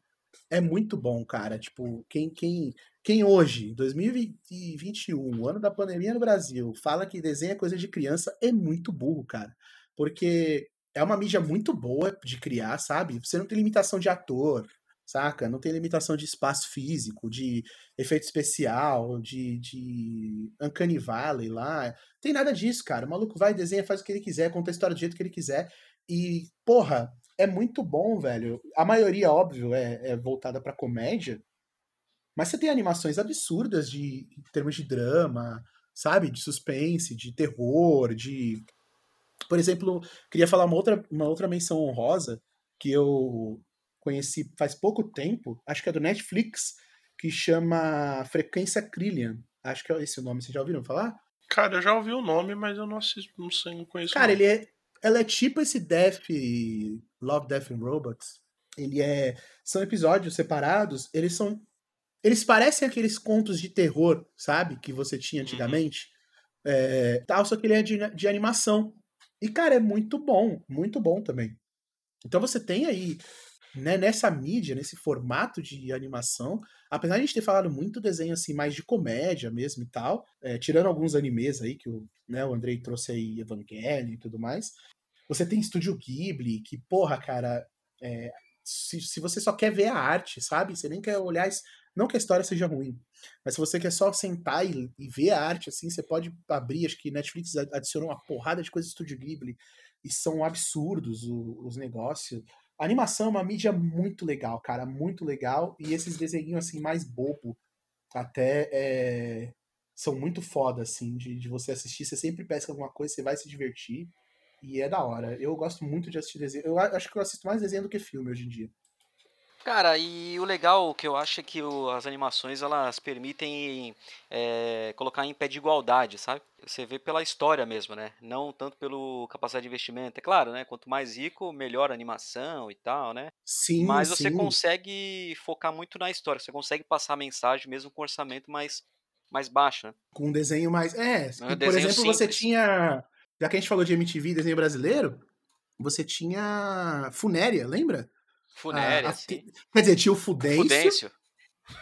É muito bom, cara. Tipo, quem, quem, quem hoje, 2021, ano da pandemia no Brasil, fala que desenho é coisa de criança, é muito burro, cara. Porque é uma mídia muito boa de criar, sabe? Você não tem limitação de ator, saca? Não tem limitação de espaço físico, de efeito especial, de, de Uncanny Valley lá. Tem nada disso, cara. O maluco vai, desenha, faz o que ele quiser, conta a história do jeito que ele quiser. E, porra, é muito bom, velho. A maioria, óbvio, é, é voltada pra comédia. Mas você tem animações absurdas de em termos de drama, sabe? De suspense, de terror, de. Por exemplo, queria falar uma outra, uma outra menção honrosa que eu conheci faz pouco tempo, acho que é do Netflix, que chama Frequência Krillian. Acho que é esse o nome, vocês já ouviram falar? Cara, eu já ouvi o nome, mas eu não, assisto, não sei, não conheço. Cara, ele é, ela é tipo esse Death, Love, Death and Robots. Ele é, são episódios separados, eles são, eles parecem aqueles contos de terror, sabe, que você tinha uhum. antigamente, uhum. é, tal, só que ele é de, de animação. E cara, é muito bom, muito bom também. Então você tem aí né, nessa mídia, nesse formato de animação, apesar de a gente ter falado muito desenho assim, mais de comédia mesmo e tal, é, tirando alguns animes aí que o, né, o Andrei trouxe aí Evangelion e tudo mais, você tem Estúdio Ghibli, que, porra, cara, é, se, se você só quer ver a arte, sabe? Você nem quer olhar. Não que a história seja ruim, mas se você quer só sentar e, e ver a arte, assim, você pode abrir. Acho que Netflix adicionou uma porrada de coisas do Estúdio Ghibli e são absurdos os, os negócios. A animação é uma mídia muito legal, cara, muito legal. E esses desenhos assim mais bobo até é, são muito foda assim de, de você assistir. Você sempre pesca alguma coisa, você vai se divertir e é da hora. Eu gosto muito de assistir desenho. Eu acho que eu assisto mais desenho do que filme hoje em dia. Cara, e o legal que eu acho é que o, as animações elas permitem é, colocar em pé de igualdade, sabe? Você vê pela história mesmo, né? Não tanto pelo capacidade de investimento. É claro, né? Quanto mais rico, melhor a animação e tal, né? Sim. Mas você sim. consegue focar muito na história. Você consegue passar a mensagem mesmo com orçamento mais, mais baixo, né? Com um desenho mais. É, um por exemplo, simples. você tinha. Já que a gente falou de MTV desenho brasileiro, você tinha Funéria, lembra? Funéria, a, a, Quer dizer, tinha o Fudêncio. Fudêncio.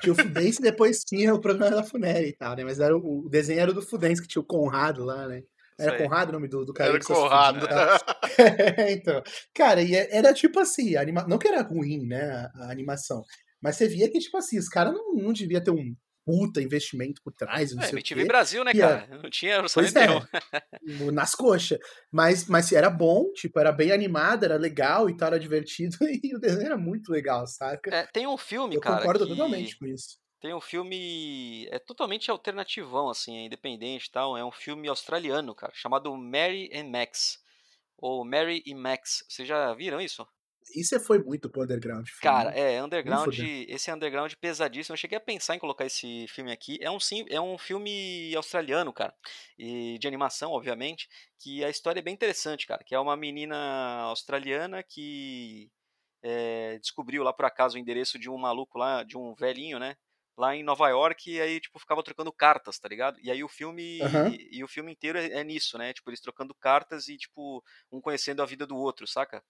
Tinha o Fudêncio e depois tinha o programa da Funéria e tal, né? Mas era o, o desenho era do Fudêncio, que tinha o Conrado lá, né? Era Conrado o nome do, do cara? Era Conrado. É, então. Cara, e é, era tipo assim, anima... não que era ruim, né, a, a, animação, mas você via que, tipo assim, os caras não, não devia ter um, puta investimento por trás, não É, sei o MTV. Brasil, né, E a- cara? Não tinha orçamento é, nenhum. nas coxas. Mas, mas era bom, tipo, era bem animado, era legal e tal, era divertido. E o desenho era muito legal, saca? É, tem um filme, Eu cara, concordo que totalmente com isso. tem um filme é totalmente alternativão, assim, é independente e tal. É um filme australiano, cara, chamado Mary and Max ou Mary e Max. Vocês já viram isso? Isso é- foi muito pro underground. filme. Cara, é underground. fudendo. Esse é underground pesadíssimo. Eu cheguei a pensar em colocar esse filme aqui. É um, sim, é um filme australiano, cara. E de animação, obviamente. Que a história é bem interessante, cara. Que é uma menina australiana que é, descobriu lá por acaso o endereço de um maluco lá, de um velhinho, né? Lá em Nova York, e aí, tipo, ficava trocando cartas, tá ligado? E aí o filme. Aham. E o filme inteiro é, é nisso, né? Tipo, eles trocando cartas e, tipo, um conhecendo a vida do outro, saca?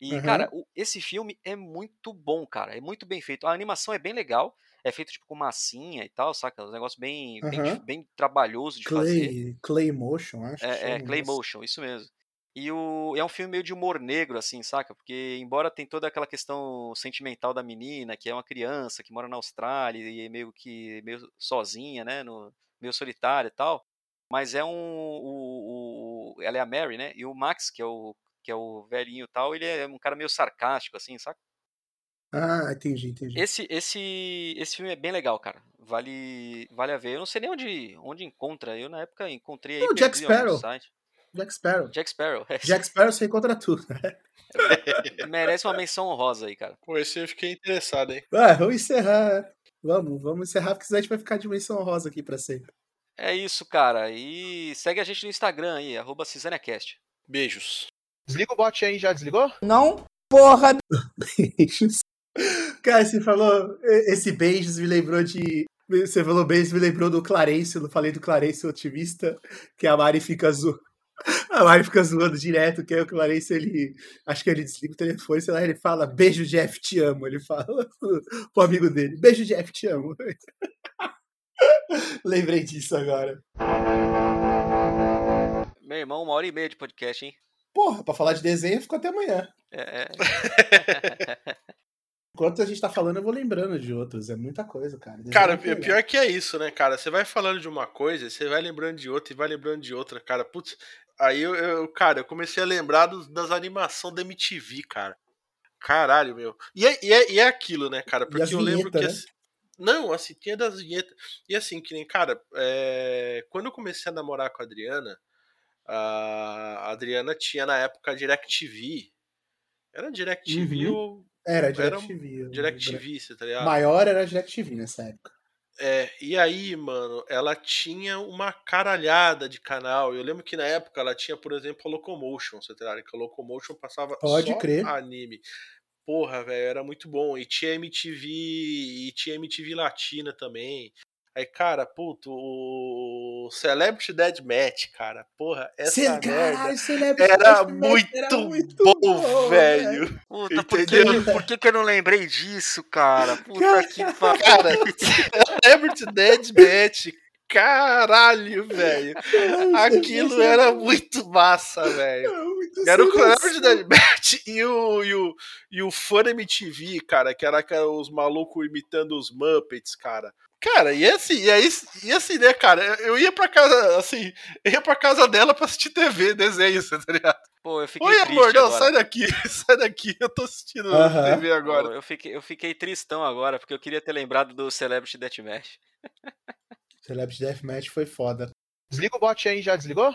E, Aham. cara, o- esse filme é muito bom, cara. É muito bem feito. A animação é bem legal. É feito, tipo, com massinha e tal, saca? Um negócio bem, bem, Aham. dif- bem trabalhoso de fazer. Clay, Clay Motion, acho É, é Clay. Motion, isso mesmo. E o, é um filme meio de humor negro, assim, saca? Porque, embora tem toda aquela questão sentimental da menina, que é uma criança que mora na Austrália e é meio que meio sozinha, né? No, meio solitária e tal. Mas é um. O, o- ela é a Mary, né? E o Max, que é o, que é o velhinho e tal, ele é um cara meio sarcástico, assim, saca? Ah, entendi, entendi. Esse, esse, esse filme é bem legal, cara. Vale, vale a ver. Eu não sei nem onde, onde encontra. Eu, na época, encontrei aí Não, Jack Sparrow. site. Jack Sparrow. Jack Sparrow. é. Jack Sparrow você encontra tudo. né? Merece uma menção honrosa aí, cara. Pô, esse eu fiquei interessado, hein? Ah, vamos encerrar. Vamos, vamos encerrar, porque senão a gente vai ficar de menção rosa aqui pra sempre. É isso, cara. E segue a gente no Instagram aí, arroba CisâniaCast. Beijos. Desliga o bot aí, já desligou? Não, porra. Beijos. Cara, você falou. Esse beijos me lembrou de. Você falou beijos, me lembrou do Clarence. Eu não falei do Clarence otimista, que a Mari fica zoando. A Mari fica zoando direto, que é o Clarence, ele. Acho que ele desliga o telefone, sei lá, ele fala, beijo, Jeff, te amo. Ele fala pro amigo dele, beijo, Jeff, te amo. Lembrei disso agora. Meu irmão, uma hora e meia de podcast, hein? Porra, pra falar de desenho, ficou até amanhã. É, é. Enquanto a gente tá falando, eu vou lembrando de outros. É muita coisa, cara. Desenho Cara, é legal. pior que é isso, né, cara? Você vai falando de uma coisa, você vai lembrando de outra e vai lembrando de outra, cara. Putz, aí eu, eu- cara, eu comecei a lembrar dos- das animações da MTV, cara. Caralho, meu. E é, e é, e é aquilo, né, cara? Porque eu lembro que. né? assim- não, assim, tinha das vinhetas. E assim, que nem, cara, é, quando eu comecei a namorar com a Adriana, a Adriana tinha na época a DirecTV. Era DirecTV Uhum. ou Era Era DirecTV. eu DirecTV, você tá ligado? Maior era DirecTV nessa época. É, e aí, mano, ela tinha uma caralhada de canal. Eu lembro que na época ela tinha, por exemplo, a Locomotion, você tá ligado? Que a Locomotion passava Pode só crer. anime. Porra, velho, era muito bom. E tinha MTV, e tinha MTV Latina também. Aí, cara, puto, o Celebrity Deathmatch, cara, porra, essa Cê- merda caralho, era muito, era muito bom, velho. Puta, por que, Entendeu? por que que eu não lembrei disso, cara? Puta Cara, que pariu. Cara, Celebrity Deathmatch, caralho, velho. Aquilo era muito massa, velho. Era o Celebrity Deathmatch e o, e o, e o Fun MTV, cara, que era, que era os malucos imitando os Muppets, cara. Cara, e assim, e, aí, e assim, né, cara, eu ia pra casa, assim, eu ia pra casa dela pra assistir TV, desenho, você tá ligado? Pô, eu fiquei Oi, triste amor, não, agora. sai daqui, sai daqui, eu tô assistindo Aham. TV agora. Pô, eu, fiquei, eu fiquei tristão agora, porque eu queria ter lembrado do Celebrity Deathmatch. Celebrity Deathmatch foi foda. Desliga o bot aí, já desligou?